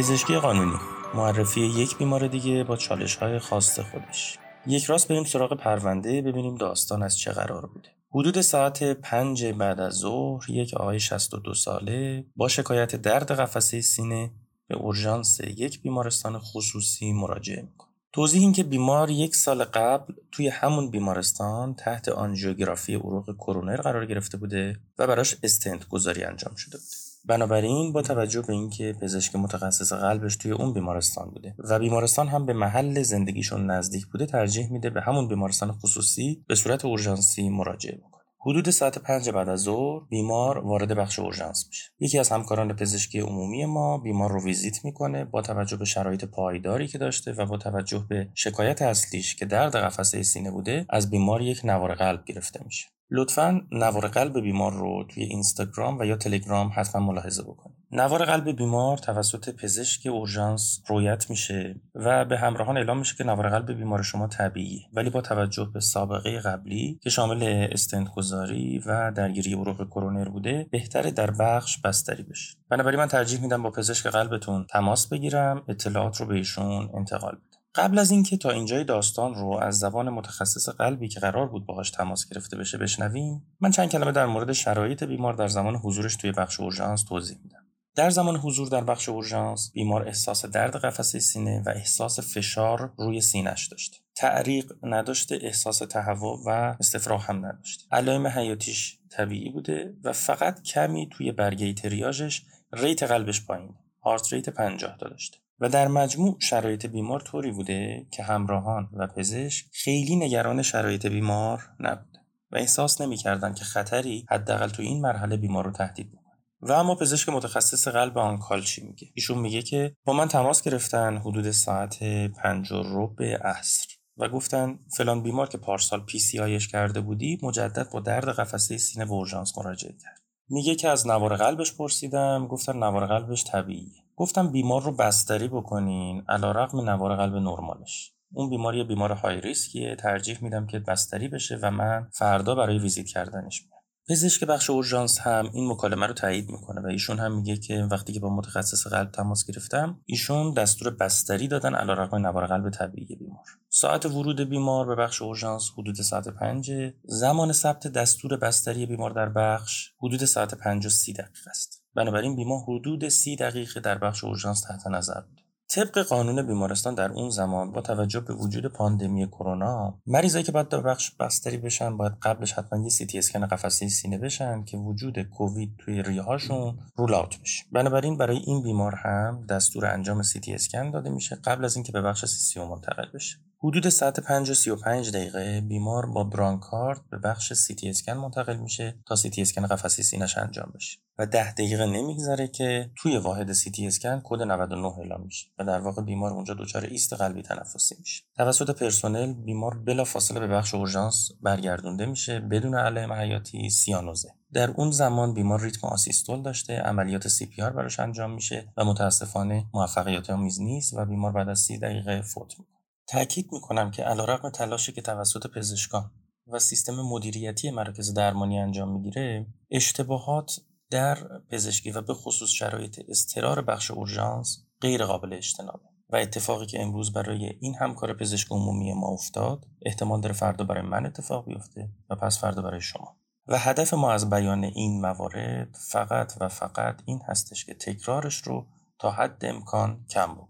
پزشکی قانونی. معرفی یک بیمار دیگه با چالش های خاص خودش. یک راست بریم سراغ پرونده ببینیم داستان از چه قرار بوده. حدود ساعت پنج بعد از ظهر یک آقای 62 ساله با شکایت درد قفسه سینه به اورژانس یک بیمارستان خصوصی مراجعه می‌کنه. توضیح این که بیمار یک سال قبل توی همون بیمارستان تحت آنژیوگرافی عروق کرونر قرار گرفته بوده و براش استنت گذاری انجام شده بوده. بنابراین با توجه به اینکه پزشک متخصص قلبش توی اون بیمارستان بوده و بیمارستان هم به محل زندگیشون نزدیک بوده ترجیح میده به همون بیمارستان خصوصی به صورت اورژانسی مراجعه بکنه. حدود ساعت پنج بعد از ظهر بیمار وارد بخش اورژانس میشه. یکی از همکاران پزشکی عمومی ما بیمار رو ویزیت می‌کنه با توجه به شرایط پایداری که داشته و با توجه به شکایت اصلیش که درد قفسه سینه بوده از بیمار یک نوار قلب گرفته میشه. لطفا نوار قلب بیمار رو توی اینستاگرام و یا تلگرام حتما ملاحظه بکنید. نوار قلب بیمار توسط پزشک اورژانس رویت میشه و به همراهان اعلام میشه که نوار قلب بیمار شما طبیعی ولی با توجه به سابقه قبلی که شامل استنت گذاری و درگیری عروق کرونر بوده بهتره در بخش بستری بشه بنابراین من ترجیح میدم با پزشک قلبتون تماس بگیرم اطلاعات رو به ایشون انتقال بدم. قبل از اینکه تا اینجای داستان رو از زبان متخصص قلبی که قرار بود باهاش تماس گرفته بشه بشنویم من چند کلمه در مورد شرایط بیمار در زمان حضورش توی بخش اورژانس توضیح میدم. در زمان حضور در بخش اورژانس بیمار احساس درد قفسه سینه و احساس فشار روی سینهش داشته تعریق نداشته احساس تهوع و استفراغ هم نداشته علائم حیاتیش طبیعی بوده و فقط کمی توی برگه تریاژش rate قلبش پایین heart rate 50 داشته. و در مجموع شرایط بیمار طوری بوده که همراهان و پزشک خیلی نگران شرایط بیمار نبود و احساس نمی‌کردند که خطری حداقل تو این مرحله بیمار رو تهدید بکنه. و اما پزشک متخصص قلب on-call چی میگه. ایشون میگه که با من تماس گرفتن حدود ساعت پنج و ربع عصر و گفتن فلان بیمار که پارسال PCI ش کرده بودی مجدد با درد قفسه سینه به اورژانس مراجعه کرد. میگه که از نوار قلبش پرسیدم گفتن نوار قلبش طبیعیه. گفتم بیمار رو بستری بکنین علی‌رغم نوار قلب نرمالش. اون بیماری بیمار های ریسکیه ترجیح میدم که بستری بشه و من فردا برای ویزیت کردنش میام. پزشک بخش اورژانس هم این مکالمه رو تایید می‌کنه و ایشون هم میگه که وقتی که با متخصص قلب تماس گرفتم ایشون دستور بستری دادن علیرغم نوار قلب طبیعی بیمار. ساعت ورود بیمار به بخش اورژانس حدود ساعت 5 زمان ثبت دستور بستری بیمار در بخش حدود ساعت 5 و 30 دقیقه است. بنابراین بیمار حدود 30 دقیقه در بخش اورژانس تحت نظر بود. طبق قانون بیمارستان در اون زمان با توجه به وجود پاندمی کرونا مریضایی که باید در بخش بستری بشن باید قبلش حتما یه سی تی اسکن قفسه سینه بشن که وجود کووید توی ریهاشون rule out بشه. بنابراین برای این بیمار هم دستور انجام سی تی اسکن داده میشه قبل از اینکه به بخش CCU منتقل بشه. حدود ساعت 5 و 35 دقیقه بیمار با برانکارد به بخش سی تی اسکن منتقل میشه تا سی تی اسکن قفسه سینه‌ش انجام بشه. و 10 دقیقه نمیگذره که توی واحد سی تی اسکن کد 99 اعلام میشه و در واقع بیمار اونجا دچار ایست قلبی تنفسی میشه. توسط پرسنل بیمار بلافاصله به بخش اورژانس برگردونده میشه بدون علائم حیاتی سیانوزه. در اون زمان بیمار ریتم asystole داشته عملیات CPR براش انجام میشه و متاسفانه موفقیت آمیز نیست و بیمار بعد از 30 دقیقه فوت می‌کنه. تاکید می‌کنم که علیرغم تلاشی که توسط پزشکان و سیستم مدیریتی مراکز درمانی انجام می‌گیره اشتباهات در پزشکی و به خصوص شرایط استرار بخش اورژانس غیر قابل اجتنابه و اتفاقی که امروز برای این همکار پزشک عمومی ما افتاد احتمال داره فردا برای من اتفاق بیفته و پس فردا برای شما. و هدف ما از بیان این موارد فقط و فقط این هستش که تکرارش رو تا حد امکان کم بکنیم.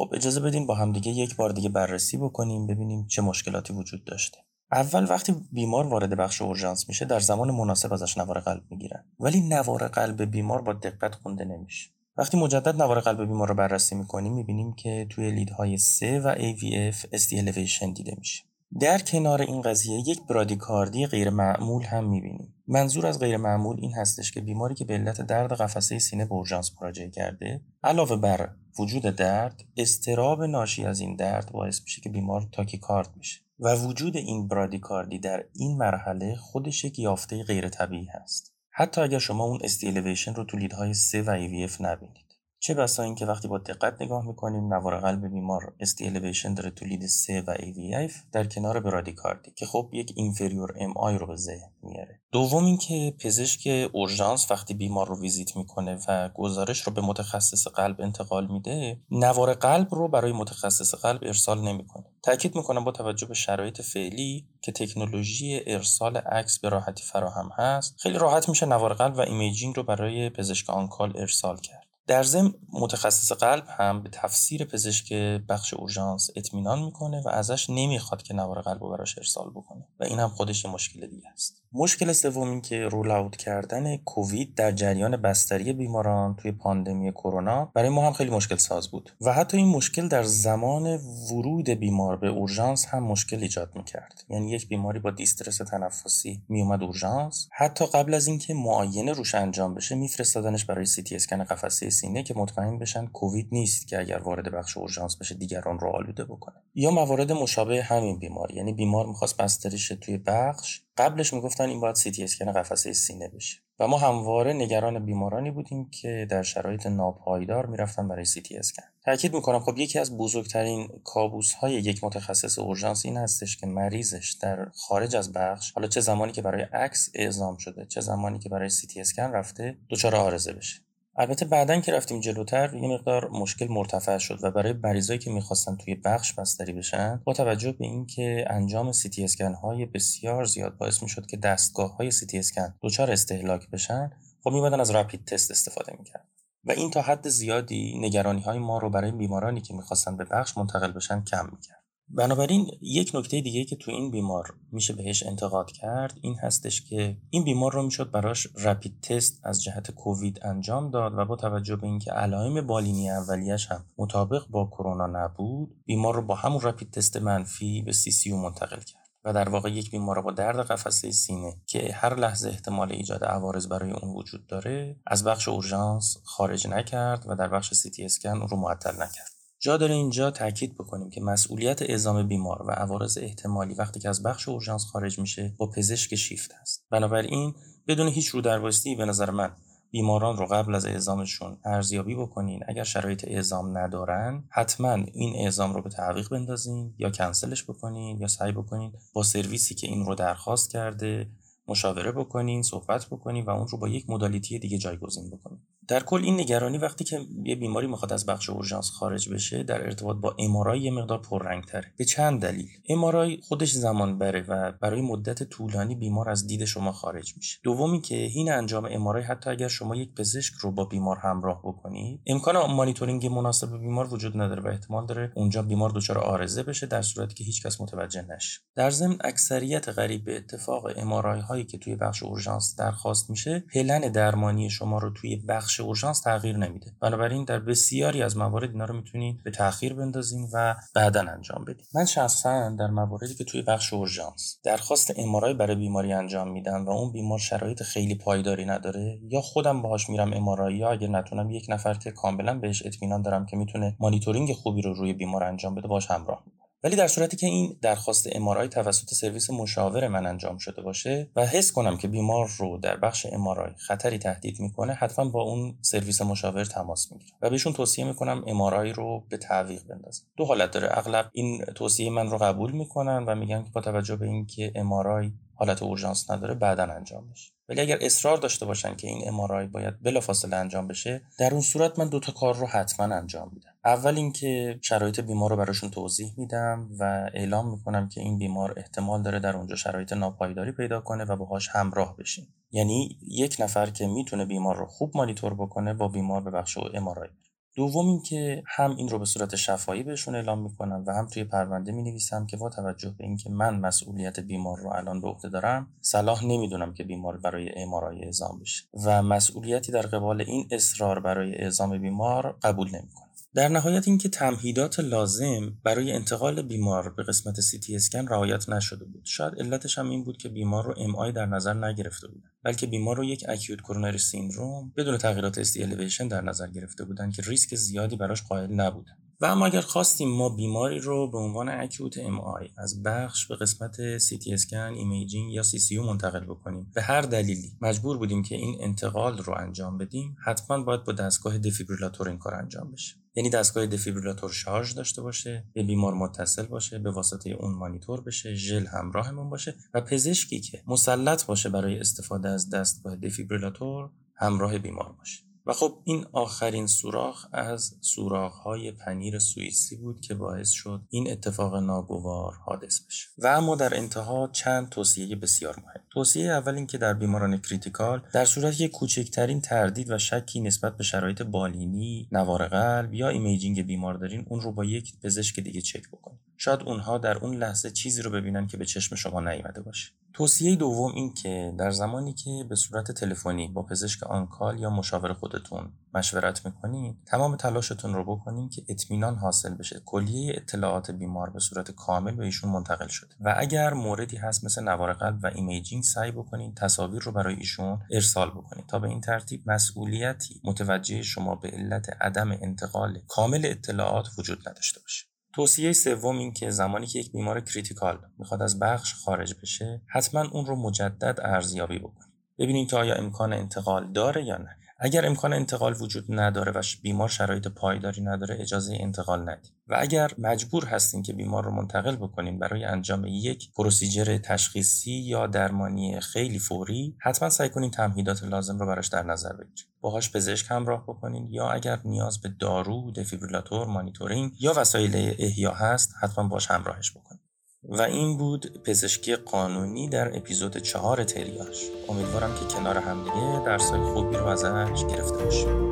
خب اجازه بدین با همدیگه یک بار دیگه بررسی بکنیم ببینیم چه مشکلاتی وجود داشته. اول وقتی بیمار وارد بخش اورژانس میشه در زمان مناسب ازش نوار قلب می‌گیرن. ولی نوار قلب بیمار با دقت خونده نمیشه. وقتی مجدد نوار قلب بیمار رو بررسی می‌کنیم می‌بینیم که توی لیدهای C و AVF ST elevation دیده میشه. در کنار این قضیه یک برادیکاردی غیر معمول هم می‌بینیم. منظور از غیر معمول این هستش که بیماری که به علت درد قفسه سینه به اورژانس مراجعه کرده علاوه بر وجود درد اضطراب ناشی از این درد باعث میشه که بیمار tachycard میشه. و وجود این برادیکاردی در این مرحله خودش یک یافته غیر طبیعی هست. حتی اگر شما اون ST elevation رو تو lead های سه و AVF نبینید. چه بسا اینکه وقتی با دقت نگاه می‌کنیم نوار قلب بیمار ST elevation داره تو lead سه و AVF در کنار برادیکاردی که خب یک inferior MI رو به ذهن میاره. دوم اینکه پزشک اورژانس وقتی بیمار رو ویزیت می‌کنه و گزارش رو به متخصص قلب انتقال میده نوار قلب رو برای متخصص قلب ارسال نمی‌کنه. تاکید می‌کنم با توجه به شرایط فعلی که تکنولوژی ارسال عکس به راحتی فراهم هست خیلی راحت میشه نوار قلب و imaging رو برای پزشک on call ارسال کرد. در ضمن متخصص قلب هم به تفسیر پزشک بخش اورژانس اطمینان می‌کنه و ازش نمی‌خواد که نوار قلب رو براش ارسال بکنه و این هم خودش مشکل دیگه است. مشکل سوم این که rule out کردن کووید در جریان بستری بیماران توی پاندمی کرونا برای ما هم خیلی مشکل ساز بود. و حتی این مشکل در زمان ورود بیمار به اورژانس هم مشکل ایجاد می‌کرد. یعنی یک بیماری با distress تنفسی میومد اورژانس. حتی قبل از اینکه معاینه روش انجام بشه میفرستادنش برای سی تی اسکن قفسه سینه که مطمئن بشن کووید نیست که اگر وارد بخش اورژانس بشه دیگران رو آلوده بکنه. یا موارد مشابه همین بیمار یعنی بیمار می‌خواست بستریش توی بخش قبلش می‌گفتن این باید سی تی اسکن قفسه سینه بشه. و ما همواره نگران بیمارانی بودیم که در شرایط ناپایدار می‌رفتن برای سی تی اسکن. تاکید می‌کنم خب یکی از بزرگترین کابوس های یک متخصص اورژانس این هستش که مریضش در خارج از بخش حالا چه زمانی که برای عکس اعزام شده چه زمانی که برای سی تی اسکن رفته دچار آرزه بشه. البته بعدا که رفتیم جلوتر یه مقدار مشکل مرتفع شد و برای مریضایی که می‌خواستن توی بخش بستری بشن با توجه به اینکه انجام سی تی اسکن های بسیار زیاد باعث می‌شد که دستگاه های سی تی اسکن دچار استهلاک بشن خب میبادن از رپید تست استفاده می‌کرد و این تا حد زیادی نگرانی های ما رو برای بیمارانی که می‌خواستن به بخش منتقل بشن کم می‌کرد. بنابراین یک نکته دیگه که تو این بیمار میشه بهش انتقاد کرد این هستش که این بیمار رو می‌شد براش رپید تست از جهت کووید انجام داد و با توجه به اینکه علائم بالینی اولیش هم مطابق با کرونا نبود بیمار رو با همون رپید تست منفی به سی سی منتقل کرد و در واقع یک بیمار با درد قفسه سینه که هر لحظه احتمال ایجاد عوارض برای اون وجود داره از بخش اورژانس خارج نکرد و در بخش سی تی اسکن رو معطل نکرد. جا داره اینجا تاکید بکنیم که مسئولیت اعزام بیمار و عوارض احتمالی وقتی که از بخش اورژانس خارج میشه با پزشک شیفت است. بنابراین بدون هیچ رودربایستی به نظر من بیماران رو قبل از اعزامشون ارزیابی بکنین. اگر شرایط اعزام ندارن حتما این اعزام رو به تعویق بندازین یا کنسلش بکنین یا سعی بکنین با سرویسی که این رو درخواست کرده مشاوره بکنین صحبت بکنین و اون رو با یک modality دیگه جایگزین بکنین. در کل این نگرانی وقتی که یه بیماری می‌خواد از بخش اورژانس خارج بشه در ارتباط با MRI یه مقدار پررنگ تره به چند دلیل. MRI خودش زمان بره و برای مدت طولانی بیمار از دید شما خارج میشه. دومی که این انجام MRI حتی اگر شما یک پزشک رو با بیمار همراه بکنید امکان مانیتورینگ مناسب بیمار وجود نداره و احتمال داره اونجا بیمار دچار عارضه بشه در صورتی که هیچکس متوجه نشه. در ضمن اکثریت قریب به اتفاق MRI هایی که توی بخش اورژانس درخواست میشه پلن درمانی شما رو توی بخش اورژانس تغییر نمیده. بنابراین در بسیاری از موارد اینا رو می‌تونید به تاخیر بندازین و بعدا انجام بدین. من شخصا در مواردی که توی بخش اورژانس درخواست MRI برای بیماری انجام میدم و اون بیمار شرایط خیلی پایداری نداره یا خودم باهاش میرم MRI یا اگه نتونم یک نفر که کاملا بهش اطمینان دارم که می‌تونه مانیتورینگ خوبی رو روی بیمار انجام بده باش همراه ولی در صورتی که این درخواست MRI توسط سرویس مشاور من انجام شده باشه و حس کنم که بیمار رو در بخش MRI خطری تهدید می‌کنه حتما با اون سرویس مشاور تماس می‌گیرم و بهشون توصیه می‌کنم MRI رو به تعویق بندازن دو حالت داره. اغلب این توصیه من رو قبول می‌کنن و میگن که با توجه به اینکه MRI حالت اورژانس نداره بعدا انجام بشه ولی اگر اصرار داشته باشن که این MRI باید بلافاصله انجام بشه در اون صورت من دوتا کار رو حتما انجام میدم. اول اینکه شرایط بیمار رو براشون توضیح میدم و اعلام می‌کنم که این بیمار احتمال داره در اونجا شرایط ناپایداری پیدا کنه و باهاش همراه بشیم. یعنی یک نفر که می‌تونه بیمار رو خوب مانیتور بکنه با بیمار به بخش MRI دوم اینکه هم این رو به صورت شفاهی بهشون اعلام می‌کنم و هم توی پرونده می نویسم که با توجه به اینکه من مسئولیت بیمار رو الان به عهده دارم صلاح نمی‌دونم که بیمار برای MRI اعزام بشه. و مسئولیتی در قبال این اصرار برای اعزام بیمار قبول نمی‌کنم. در نهایت اینکه تمهیدات لازم برای انتقال بیمار به قسمت سی تی اسکن رعایت نشده بود. شاید علتش هم این بود که بیمار رو MI در نظر نگرفته بودن بلکه بیمار رو یک acute coronary syndrome بدون تغییرات ST elevation در نظر گرفته بودن که ریسک زیادی براش قائل نبودن. و اما اگر خواستیم ما بیماری رو به عنوان acute MI از بخش به قسمت سی تی اسکن imaging یا CC منتقل بکنیم. به هر دلیلی مجبور بودیم که این انتقال رو انجام بدیم حتما باید با دستگاه دفیبریلاتور این کار انجام بشه. یعنی دستگاه دفیبریلاتور شارژ داشته باشه به بیمار متصل باشه به واسطه اون مانیتور بشه ژل همراهمون باشه و پزشکی که مسلط باشه برای استفاده از دستگاه دفیبریلاتور همراه بیمار باشه. خب این آخرین سوراخ از سوراخ های پنیر سوئیسی بود که باعث شد این اتفاق ناگوار حادث بشه. و اما در انتها چند توصیه بسیار مهم. توصیه اول این که در بیماران critical در صورتی که کوچکترین تردید و شکی نسبت به شرایط بالینی نوار قلب یا imaging بیمار دارین اون رو با یک پزشک دیگه چک بکنید شاید اونها در اون لحظه چیزی رو ببینن که به چشم شما نیامده باشه. توصیه دوم این که در زمانی که به صورت تلفنی با پزشک on-call یا مشاور خودتون مشورت می‌کنید تمام تلاشتون رو بکنین که اطمینان حاصل بشه. کلیه اطلاعات بیمار به صورت کامل به ایشون منتقل شده. و اگر موردی هست مثل نوار قلب و imaging سعی بکنین تصاویر رو برای ایشون ارسال بکنید تا به این ترتیب مسئولیتی متوجه شما به علت عدم انتقال کامل اطلاعات وجود نداشته باشه. توصیه سوم این که زمانی که یک بیمار critical می‌خواد از بخش خارج بشه حتما اون رو مجدد ارزیابی بکنید ببینید که آیا امکان انتقال داره یا نه. اگر امکان انتقال وجود نداره و بیمار شرایط پایداری نداره اجازه انتقال ندید و اگر مجبور هستین که بیمار رو منتقل بکنین برای انجام یک پروسیجر تشخیصی یا درمانی خیلی فوری حتما سعی کنین تمهیدات لازم رو براش در نظر بگیرید. باهاش پزشک همراه بکنین یا اگر نیاز به دارو دفیبریلاتور مانیتورینگ یا وسایل احیا هست حتما باش همراهش بکنین. و این بود پزشکی قانونی در اپیزود چهار تریاش امیدوارم که کنار همدیگه درسای خوبی رو ازش گرفته باشیم.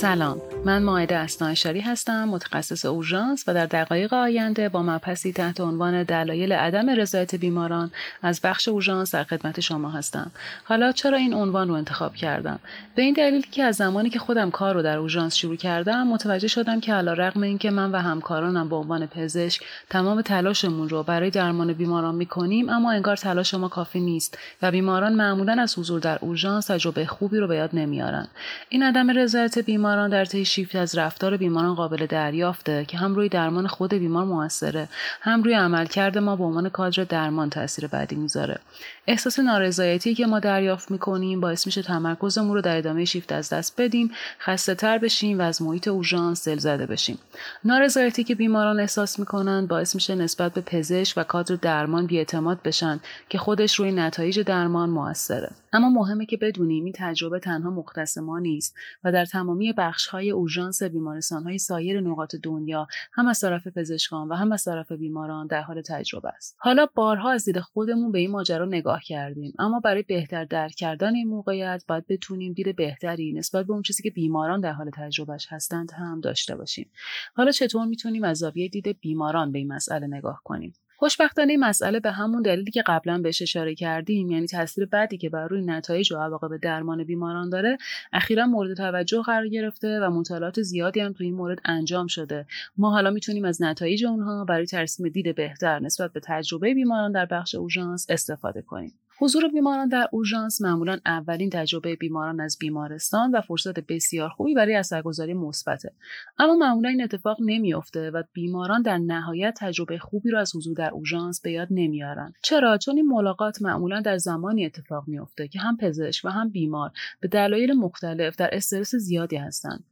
سلام. من ماعده اسنایشاری هستم متخصص اورژانس و در دقایق آینده با مبحثی تحت عنوان دلایل عدم رضایت بیماران از بخش اورژانس در خدمت شما هستم. حالا چرا این عنوان رو انتخاب کردم؟ به این دلیل که از زمانی که خودم کار رو در اورژانس شروع کردم متوجه شدم که علی رغم اینکه من و همکارانم به عنوان پزشک تمام تلاشمون رو برای درمان بیماران می‌کنیم اما انگار تلاش ما کافی نیست و بیماران معمولا از حضور در اورژانس تجربه خوبی رو به یاد نمیارن. این عدم رضایت بیماران در طی شیفت از رفتار بیماران قابل دریافته که هم روی درمان خود بیمار موثره هم روی عملکرد ما به عنوان کادر درمان تاثیر بعدی می‌ذاره. احساس نارضایتی که ما دریافت می‌کنیم باعث میشه تمرکزمون رو در ادامه شیفت از دست بدیم خسته تر بشیم و از محیط اورژانس دل زده بشیم. نارضایتی که بیماران احساس می‌کنن باعث میشه نسبت به پزشک و کادر درمان بیاعتماد بشن که خودش روی نتایج درمان موثره. اما مهمه که بدونیم این تجربه تنها مختص ما نیست و در تمامی بخش‌های اورژانس بیمارستان‌های سایر نقاط دنیا هم از طرف پزشکان و هم از طرف بیماران در حال تجربه است. حالا بارها از دید خودمون به این ماجرا نگاه کردیم اما برای بهتر درک کردن این موقعیت باید بتونیم دید بهتری نسبت به اون چیزی که بیماران در حال تجربهش هستند هم داشته باشیم. حالا چطور می‌تونیم از زاویه دید بیماران به این مسئله نگاه کنیم؟ خوشبختانه این مسئله به همون دلیلی که قبلا بهش اشاره کردیم یعنی تاثیر بعدی که بر روی نتایج و عواقب درمان بیماران داره اخیرا مورد توجه قرار گرفته و مطالعات زیادی هم تو این مورد انجام شده. ما حالا می‌تونیم از نتایج اونها برای ترسیم دید بهتر نسبت به تجربه بیماران در بخش اورژانس استفاده کنیم. حضور بیماران در اورژانس معمولا اولین تجربه بیماران از بیمارستان و فرصت بسیار خوبی برای اثرگذاری مثبته. اما معمولا این اتفاق نمیافته و بیماران در نهایت تجربه خوبی را از حضور در اورژانس به یاد نمیارن چرا؟ چون این ملاقات معمولا در زمانی اتفاق میافته که هم پزشک و هم بیمار به دلایل مختلف در استرس زیادی هستند.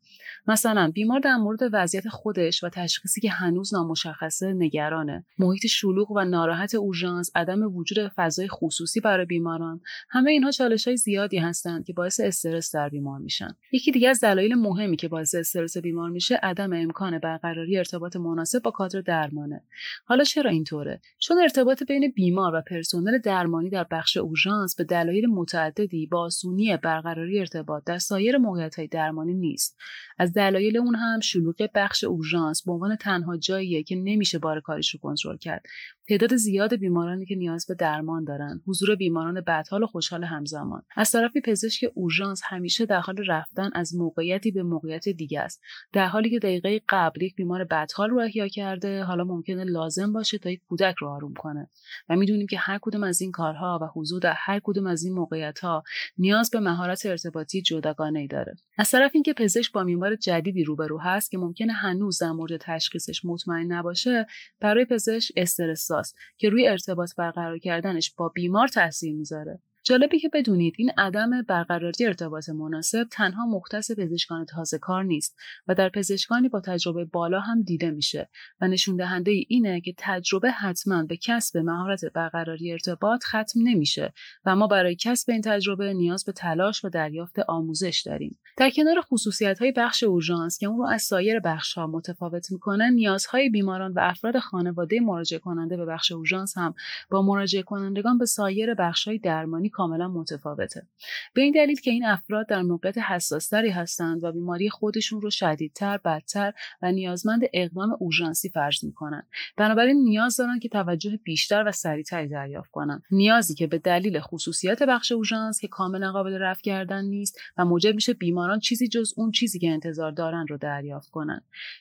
مثلا بیمار در مورد وضعیت خودش و تشخیصی که هنوز نامشخصه نگرانه. محیط شلوغ و ناراحت اورژانس عدم وجود فضای خصوصی برای بیماران همه اینها چالش های زیادی هستند که باعث استرس در بیمار میشن. یکی دیگه از دلایل مهمی که باعث استرس بیمار میشه عدم امکان برقراری ارتباط مناسب با کادر درمانه. حالا چرا اینطوره؟ چون ارتباط بین بیمار و پرسنل درمانی در بخش اورژانس به دلایل متعددی با آسونی برقراری ارتباط در سایر موقعیت درمانی نیست. از دلایل اون هم شلوغ بخش اورژانس. به عنوان تنها جاییه که نمیشه بار کاریش رو کنترل کرد. تعداد زیاد بیمارانی که نیاز به درمان دارن. حضور بیماران بدحال و خوشحال همزمان. از طرفی پزشک اورژانس همیشه در حال رفتن از موقعیتی به موقعیت دیگه است. در حالی که دقیقه قبل یک بیمار بدحال رو احیا کرده حالا ممکنه لازم باشه تا یک کودک رو آروم کنه. و می‌دونیم که هر کدوم از این کارها و حضور در هر کدوم از این موقعیت ها نیاز به مهارت ارتباطی جداگانه ای داره. از طرف اینکه پزشک با بیمار جدیدی روبرو هست که ممکنه هنوز در مورد تشخیصش مطمئن نباشه برای پزشک استرس که روی ارتباط برقرار کردنش با بیمار تاثیر می‌ذاره. جالبی که بدونید این عدم برقراری ارتباط مناسب تنها مختص پزشکان تازه کار نیست و در پزشکانی با تجربه بالا هم دیده میشه و نشون دهنده اینه که تجربه حتما به کسب مهارت برقراری ارتباط ختم نمیشه و ما برای کسب این تجربه نیاز به تلاش و دریافت آموزش داریم. در کنار خصوصیت های بخش اورژانس که اون رو از سایر بخش ها متفاوت می‌کنه نیازهای بیماران و افراد خانواده مراجعه کننده به بخش اورژانس هم با مراجعه کنندگان به سایر بخش های درمانی کاملا متفاوته. به این دلیل که این افراد در موقعیت حساستری هستند و بیماری خودشون رو شدیدتر بدتر و نیازمند اقدام اورژانسی فرض می‌کنن بنابراین نیاز دارن که توجه بیشتر و سریعتری دریافت کنن. نیازی که به دلیل خصوصیات بخش اورژانس که کاملا قابل رفع کردن نیست و موجب میشه بیماران چیزی جز اون چیزی که انتظار دارن رو دریافت کنن.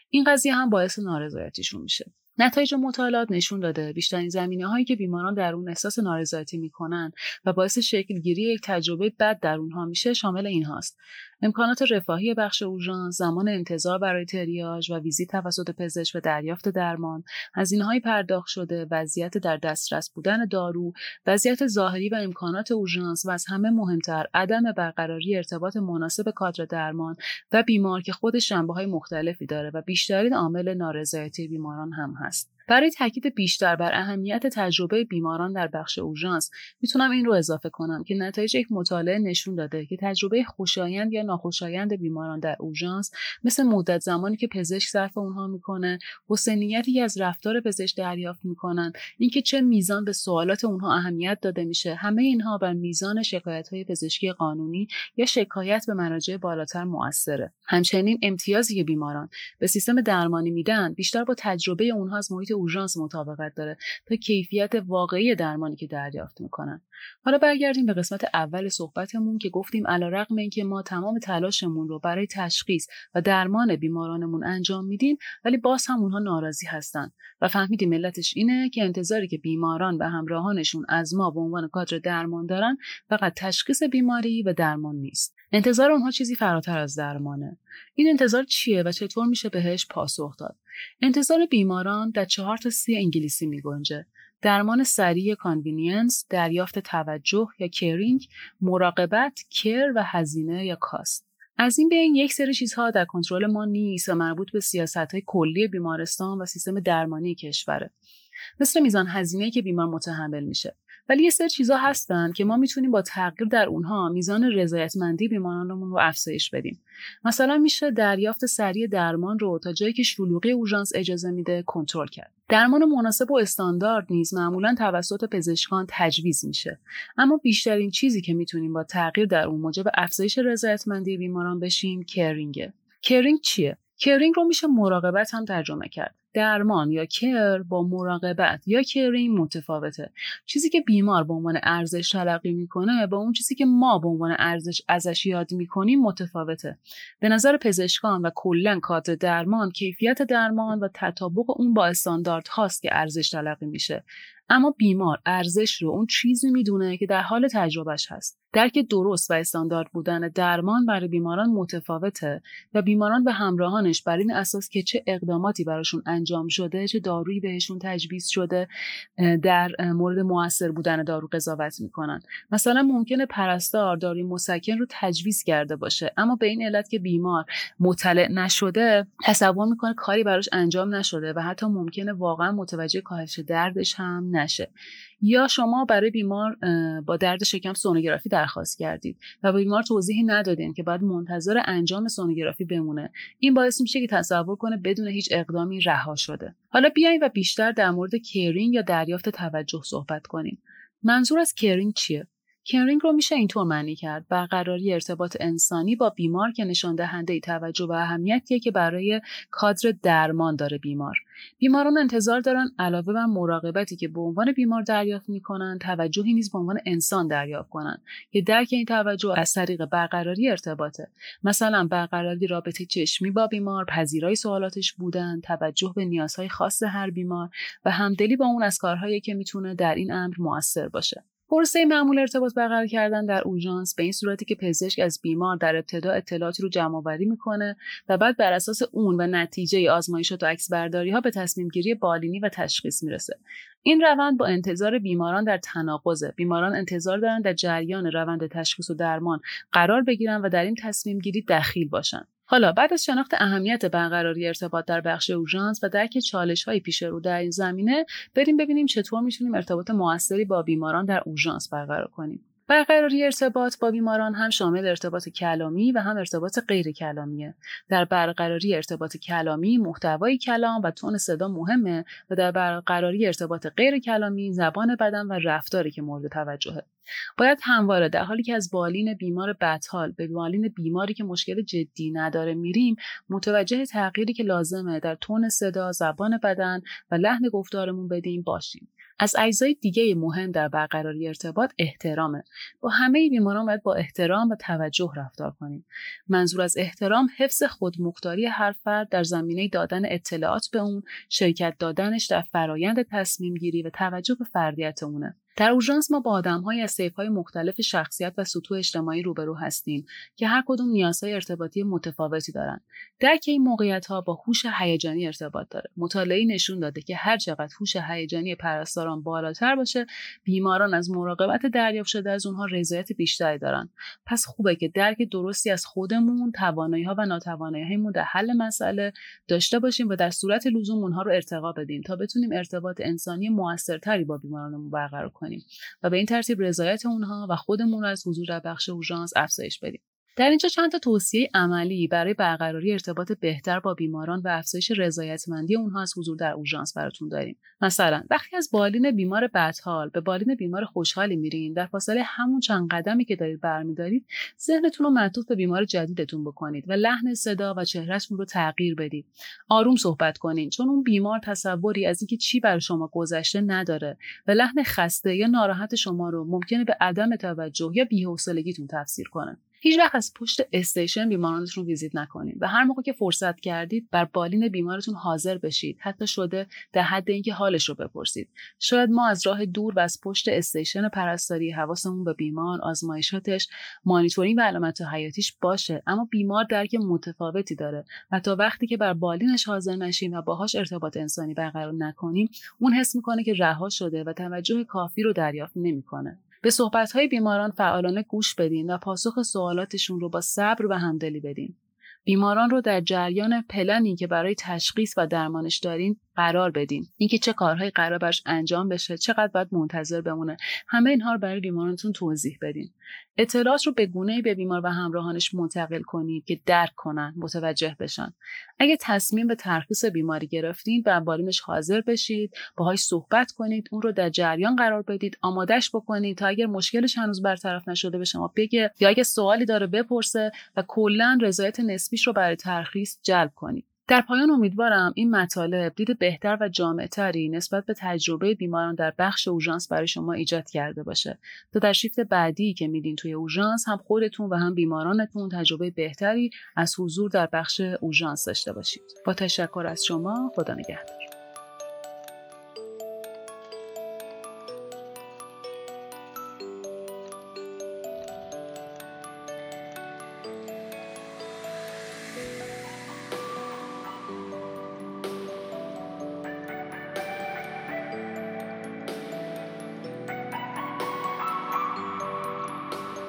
این قضیه هم باعث نارضایتیشون میشه. نتایج مطالعات نشون داده. بیشترین زمینه هایی که بیماران در اون احساس نارضایتی می‌کنن و باعث شکلگیری یک تجربه بد در اونها میشه شامل این هاست. امکانات رفاهی بخش اورژانس زمان انتظار برای تریاج و ویزیت توسط پزشک و دریافت درمان هزینههایی پرداخت شده وضعیت در دسترس بودن دارو وضعیت ظاهری و امکانات اورژانس و از همه مهمتر عدم برقراری ارتباط مناسب کادر درمان و بیمار که خودش جنبه های مختلفی داره و بیشترین عامل نارضایتی بیماران هم هست. برای تاکید بیشتر بر اهمیت تجربه بیماران در بخش اورژانس می‌تونم این رو اضافه کنم که نتایج یک مطالعه نشون داده که تجربه خوشایند یا ناخوشایند بیماران در اورژانس مثل مدت زمانی که پزشک صرف اونها می‌کنه حسنیتی از رفتار پزشک دریافت می‌کنن اینکه چه میزان به سوالات اونها اهمیت داده میشه. همه اینها بر میزان شکایت های پزشکی قانونی یا شکایت به مراجع بالاتر موثره. همچنین امتیازی که بیماران به سیستم درمانی میدن بیشتر با تجربه اونها از محیط اورژانس مطابقت داره تا کیفیت واقعی درمانی که دریافت می‌کنن. حالا برگردیم به قسمت اول صحبتمون که گفتیم علیرغم اینکه ما تمام تلاشمون رو برای تشخیص و درمان بیمارانمون انجام میدیم ولی باز هم اونها ناراضی هستن. و فهمیدیم ملتش اینه که انتظاری که بیماران و همراهانشون از ما به عنوان کادر درمان دارن فقط تشخیص بیماری و درمان نیست. انتظار اونها چیزی فراتر از درمانه این انتظار چیه و چطور میشه بهش پاسخ داد انتظار بیماران در چهار تا C انگلیسی می گنجه. درمان سریع convenience، دریافت توجه یا caring، مراقبت، care و هزینه یا cost. از این بین یک سری چیزها در کنترل ما نیست و مربوط به سیاست های کلی بیمارستان و سیستم درمانی کشوره. مثل میزان هزینه که بیمار متحمل میشه. ولی یه سری چیزها هستن که ما می‌تونیم با تغییر در اونها میزان رضایتمندی بیمارانمون رو افزایش بدیم. مثلا میشه دریافت سریع درمان رو تا جایی که شلوغی اورژانس اجازه میده کنترل کرد. درمان مناسب و استاندارد نیز معمولا توسط پزشکان تجویز میشه. اما بیشترین چیزی که می‌تونیم با تغییر در اون موجب افزایش رضایتمندی بیماران بشیم caring ه caring چیه؟ caring رو میشه مراقبت هم ترجمه کرد. درمان یا care با مراقبت یا caring متفاوته. چیزی که بیمار به عنوان ارزش تلقی می‌کنه با اون چیزی که ما به عنوان ارزش ازش یاد می‌کنیم متفاوته. به نظر پزشکان و کلا کادر درمان کیفیت درمان و تطابق اون با استاندارد هاست که ارزش تلقی میشه. اما بیمار ارزش رو اون چیزی می‌دونه که در حال تجربهش هست. درک درست و استاندارد بودن درمان برای بیماران متفاوته و بیماران و همراهانش بر این اساس که چه اقداماتی براشون انجام شده چه دارویی بهشون تجویز شده در مورد موثر بودن دارو قضاوت می‌کنن. مثلا ممکنه پرستار داروی مسکن رو تجویز کرده باشه اما به این علت که بیمار مطلع نشده تصور می‌کنه کاری براش انجام نشده و حتی ممکنه واقعا متوجه کاهش دردش هم نشه. یا شما برای بیمار با درد شکم سونوگرافی درخواست کردید و به بیمار توضیحی ندادین که باید منتظر انجام سونوگرافی بمونه. این باعث میشه که تصور کنه بدون هیچ اقدامی رها شده. حالا بیایم و بیشتر در مورد کیرینگ یا دریافت توجه صحبت کنیم. منظور از کیرینگ چیه؟ کرینگ رو میشه اینطور معنی کرد. برقراری ارتباط انسانی با بیمار که نشان دهنده توجه و اهمیتیه که برای کادر درمان داره بیمار. بیماران انتظار دارن علاوه بر مراقبتی که به عنوان بیمار دریافت می‌کنن توجهی نیز به عنوان انسان دریافت کنن که درک این توجه از طریق برقراری ارتباطه. مثلا برقراری رابطه چشمی با بیمار پذیرای سوالاتش بودن توجه به نیازهای خاص هر بیمار و همدلی با اون از کارهایی که می‌تونه در این امر موثر باشه. پرسه معمول ارتباط برقرار کردن در اورژانس به این صورتی که پزشک از بیمار در ابتدا اطلاعاتی رو جمع آوری می‌کنه و بعد بر اساس اون و نتیجه آزمایشات و عکس برداری ها به تصمیم گیری بالینی و تشخیص می‌رسه. این روند با انتظار بیماران در تناقضه. بیماران انتظار دارن در جریان روند تشخیص و درمان قرار بگیرن و در این تصمیم گیری دخیل باشن. حالا بعد از شناخت اهمیت برقراری ارتباط در بخش اورژانس و درک چالش های پیش رو در این زمینه بریم ببینیم چطور می‌تونیم ارتباط موثری با بیماران در اورژانس برقرار کنیم. برقراری ارتباط با بیماران هم شامل ارتباط کلامی و هم ارتباط غیر کلامیه. در برقراری ارتباط کلامی محتوای کلام و تون صدا مهمه و در برقراری ارتباط غیر کلامی زبان بدن و رفتاری که مورد توجهه. باید همواره در حالی که از بالین بیمار بدحال به بالین بیماری که مشکل جدی نداره میریم متوجه تغییری که لازمه در تون صدا، زبان بدن و لحن گفتارمون بدیم باشیم. از اجزای دیگه مهم در برقراری ارتباط احترامه. با همه بیماران باید با احترام و توجه رفتار کنیم. منظور از احترام حفظ خودمختاری هر فرد در زمینه دادن اطلاعات به اون شرکت دادنش در فرایند تصمیم گیری و توجه به فردیت اونه در اورژانس ما با آدمهایی از های مختلف شخصیت و سطوح اجتماعی روبرو هستیم که هر کدوم نیازهای ارتباطی متفاوتی دارند درک این موقعیت ها با هوش هیجانی ارتباط داره. مطالعه نشون داده که هر چقدر هوش هیجانی پرستاران بالاتر باشه بیماران از مراقبت دریافت شده از اونها رضایت بیشتری دارن. پس خوبه که درک درستی از خودمون توانایی ها و ناتوانایی در حل مسئله داشته باشیم و در صورت لزوم اونها رو ارتقا بدیم تا بتونیم ارتباط انسانی موثرتری با بیمارانمون برقرار کنیم. و به این ترتیب رضایت اونها و خودمون رو از حضور در بخش اورژانس افزایش بدیم. در اینجا چند تا توصیه عملی برای برقراری ارتباط بهتر با بیماران و افزایش رضایتمندی اونها از حضور در اورژانس براتون داریم. مثلا وقتی از بالین بیمار بدحال به بالین بیمار خوشحالی میرین در فاصله همون چند قدمی که دارید برمیدارید ذهنتون رو معطوف به بیمار جدیدتون بکنید و لحن صدا و چهرهتون رو تغییر بدید. آروم صحبت کنین چون اون بیمار تصوری از اینکه چی بر شما گذشته نداره و لحن خسته یا ناراحت شما رو ممکنه به عدم توجه یا بی‌حوصلگیتون تفسیر کنه. هیچ وقت از پشت station بیمارانتون ویزیت نکنید و هر موقع که فرصت کردید بر بالین بیمارتون حاضر بشید. حتی شده در حد اینکه حالش رو بپرسید. شاید ما از راه دور و از پشت station پرستاری حواسمون به بیمار آزمایشاتش مانیتورینگ و علامت حیاتیش باشه. اما بیمار درک متفاوتی داره و تا وقتی که بر بالینش حاضر نشیم و باهاش ارتباط انسانی برقرار نکنیم اون حس می‌کنه که رها شده و توجه کافی رو دریافت نمی‌کنه. به صحبتهای بیماران فعالانه گوش بدین و پاسخ سوالاتشون رو با صبر و همدلی بدین. بیماران رو در جریان پلنی که برای تشخیص و درمانش دارین قرار بدین. اینکه چه کارهایی قرار برش انجام بشه چقدر باید منتظر بمونه. همه اینها رو برای بیمارانتون توضیح بدین. اطلاعات رو به گونه‌ای به بیمار و همراهانش منتقل کنید که درک کنن متوجه بشن. اگه تصمیم به ترخیص بیماری گرفتین به بالینش حاضر بشید باهاش صحبت کنید اون رو در جریان قرار بدید آمادش بکنید تا اگر مشکلش هنوز برطرف نشده به شما بگه یا اگه سوالی داره بپرسه و کلا رضایت نسبیش رو برای ترخیص جلب کنید. در پایان امیدوارم این مطالب دید بهتر و جامعتری نسبت به تجربه بیماران در بخش اوژانس برای شما ایجاد کرده باشه. تا در شیفت بعدی که میدین توی اوژانس هم خودتون و هم بیمارانتون تجربه بهتری از حضور در بخش اوژانس داشته باشید. با تشکر از شما خدا نگهدار.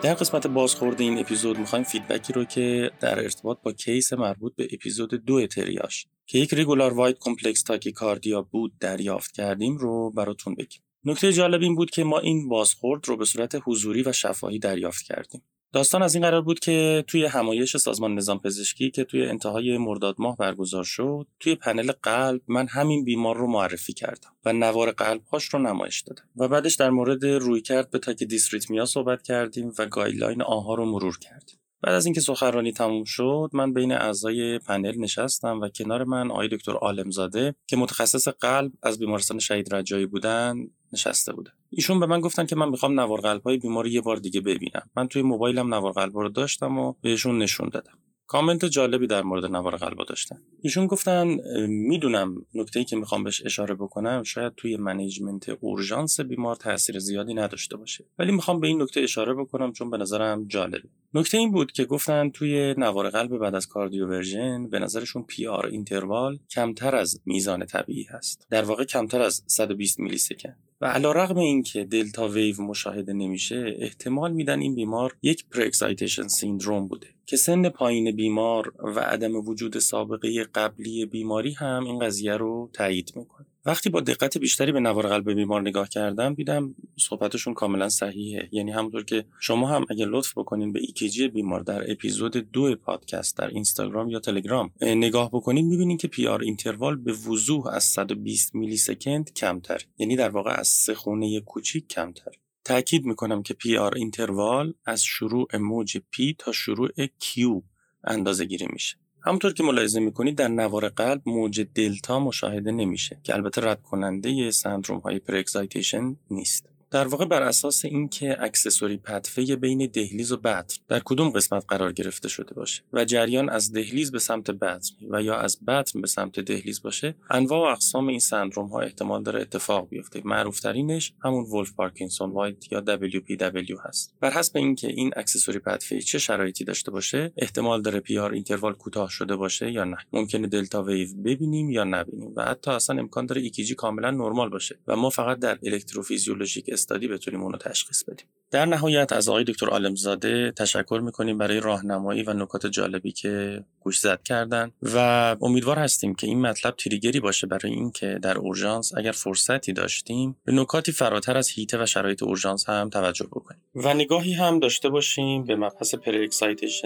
در قسمت بازخورد این اپیزود می‌خوایم feedback ی رو که در ارتباط با case مربوط به اپیزود دو تریاژ که یک regular wide complex tachycardia بود دریافت کردیم رو براتون بگیم. نکته جالب این بود که ما این بازخورد رو به صورت حضوری و شفاهی دریافت کردیم. داستان از این قرار بود که توی همایش سازمان نظام پزشکی که توی انتهای مرداد ماه برگزار شد توی پنل قلب من همین بیمار رو معرفی کردم و نوار قلب هاش رو نمایش دادم و بعدش در مورد رویکرد به tachydysrhythmia صحبت کردیم و guideline AHA رو مرور کردیم. بعد از اینکه سخنرانی تموم شد من بین اعضای پنل نشستم و کنار من آقای دکتر عالمزاده که متخصص قلب از بیمارستان شهید رجایی بودن نشسته بودن ایشون به من گفتن که من می‌خوام نوار قلب های بیماری یه بار دیگه ببینم. من توی موبایلم نوار قلب رو داشتم و بهشون نشون دادم. کامنت جالبی در مورد نوار قلب داشتن. ایشون گفتن می‌دونم نکته ای که می‌خوام بهش اشاره بکنم شاید توی management اورژانس بیمار تاثیر زیادی نداشته باشه. ولی می‌خوام به این نکته اشاره بکنم چون به نظرم جالبه. نکته این بود که گفتن توی نوار قلب بعد از cardioversion به نظرشون PR interval کمتر از میزان طبیعی هست. در واقع کمتر از 120 millisecond و علی رغم این که delta wave مشاهده نمیشه احتمال میدن این بیمار یک pre-excitation syndrome بوده. که سن پایین بیمار و عدم وجود سابقه قبلی بیماری هم این قضیه رو تایید می‌کنه. وقتی با دقت بیشتری به نوار قلب بیمار نگاه کردم دیدم صحبتشون کاملا صحیحه. یعنی همونطور که شما هم اگر لطف بکنین به ECG بیمار در اپیزود دو پادکست در اینستاگرام یا تلگرام نگاه بکنین می‌بینین که PR interval به وضوح از 120 millisecond کمتر. یعنی در واقع از سه خونه کوچیک کمتر. تأکید می‌کنم که PR interval از شروع موج P تا شروع Q اندازه گیری میشه. همونطور که ملاحظه می‌کنید در نوار قلب موج دلتا مشاهده نمیشه که البته رد کننده سندروم های pre-excitation نیست. در واقع بر اساس اینکه accessory pathway بین دهلیز و بطن در کدوم قسمت قرار گرفته شده باشه و جریان از دهلیز به سمت بطن و یا از بطن به سمت دهلیز باشه انواع و اقسام این سندروم ها احتمال داره اتفاق بیفته. معروف ترینش همون ولف پارکینسون وایت یا WPW هست. بر حسب اینکه این accessory pathway چه شرایطی داشته باشه احتمال داره PR interval کوتاه شده باشه یا نه. ممکنه delta wave ببینیم یا نبینیم و حتی اصلا امکان داره ECG کاملا نرمال باشه و ما فقط در electrophysiologic study بتونیم اونو تشخیص بدیم. در نهایت از آقای دکتر عالمزاده تشکر می‌کنیم برای راهنمایی و نکات جالبی که گوش زد کردن و امیدوار هستیم که این مطلب تریگری باشه برای اینکه در اورژانس اگر فرصتی داشتیم به نکاتی فراتر از هیته و شرایط اورژانس هم توجه بکنیم. و نگاهی هم داشته باشیم به مبحث پر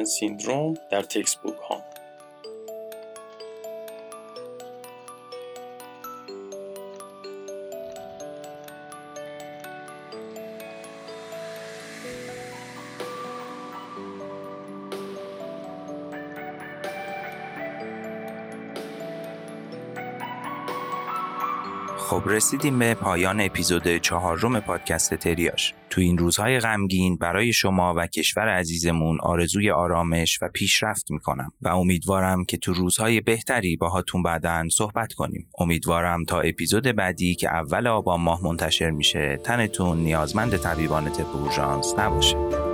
سیندروم در تکست بوک ها رسیدیم به پایان اپیزود چهارم پادکست تریاش. تو این روزهای غمگین برای شما و کشور عزیزمون آرزوی آرامش و پیشرفت می‌کنم و امیدوارم که تو روزهای بهتری باهاتون بعدا صحبت کنیم. امیدوارم تا اپیزود بعدی که اول آبان ماه منتشر میشه تنتون نیازمند طبیبان تپ نباشه.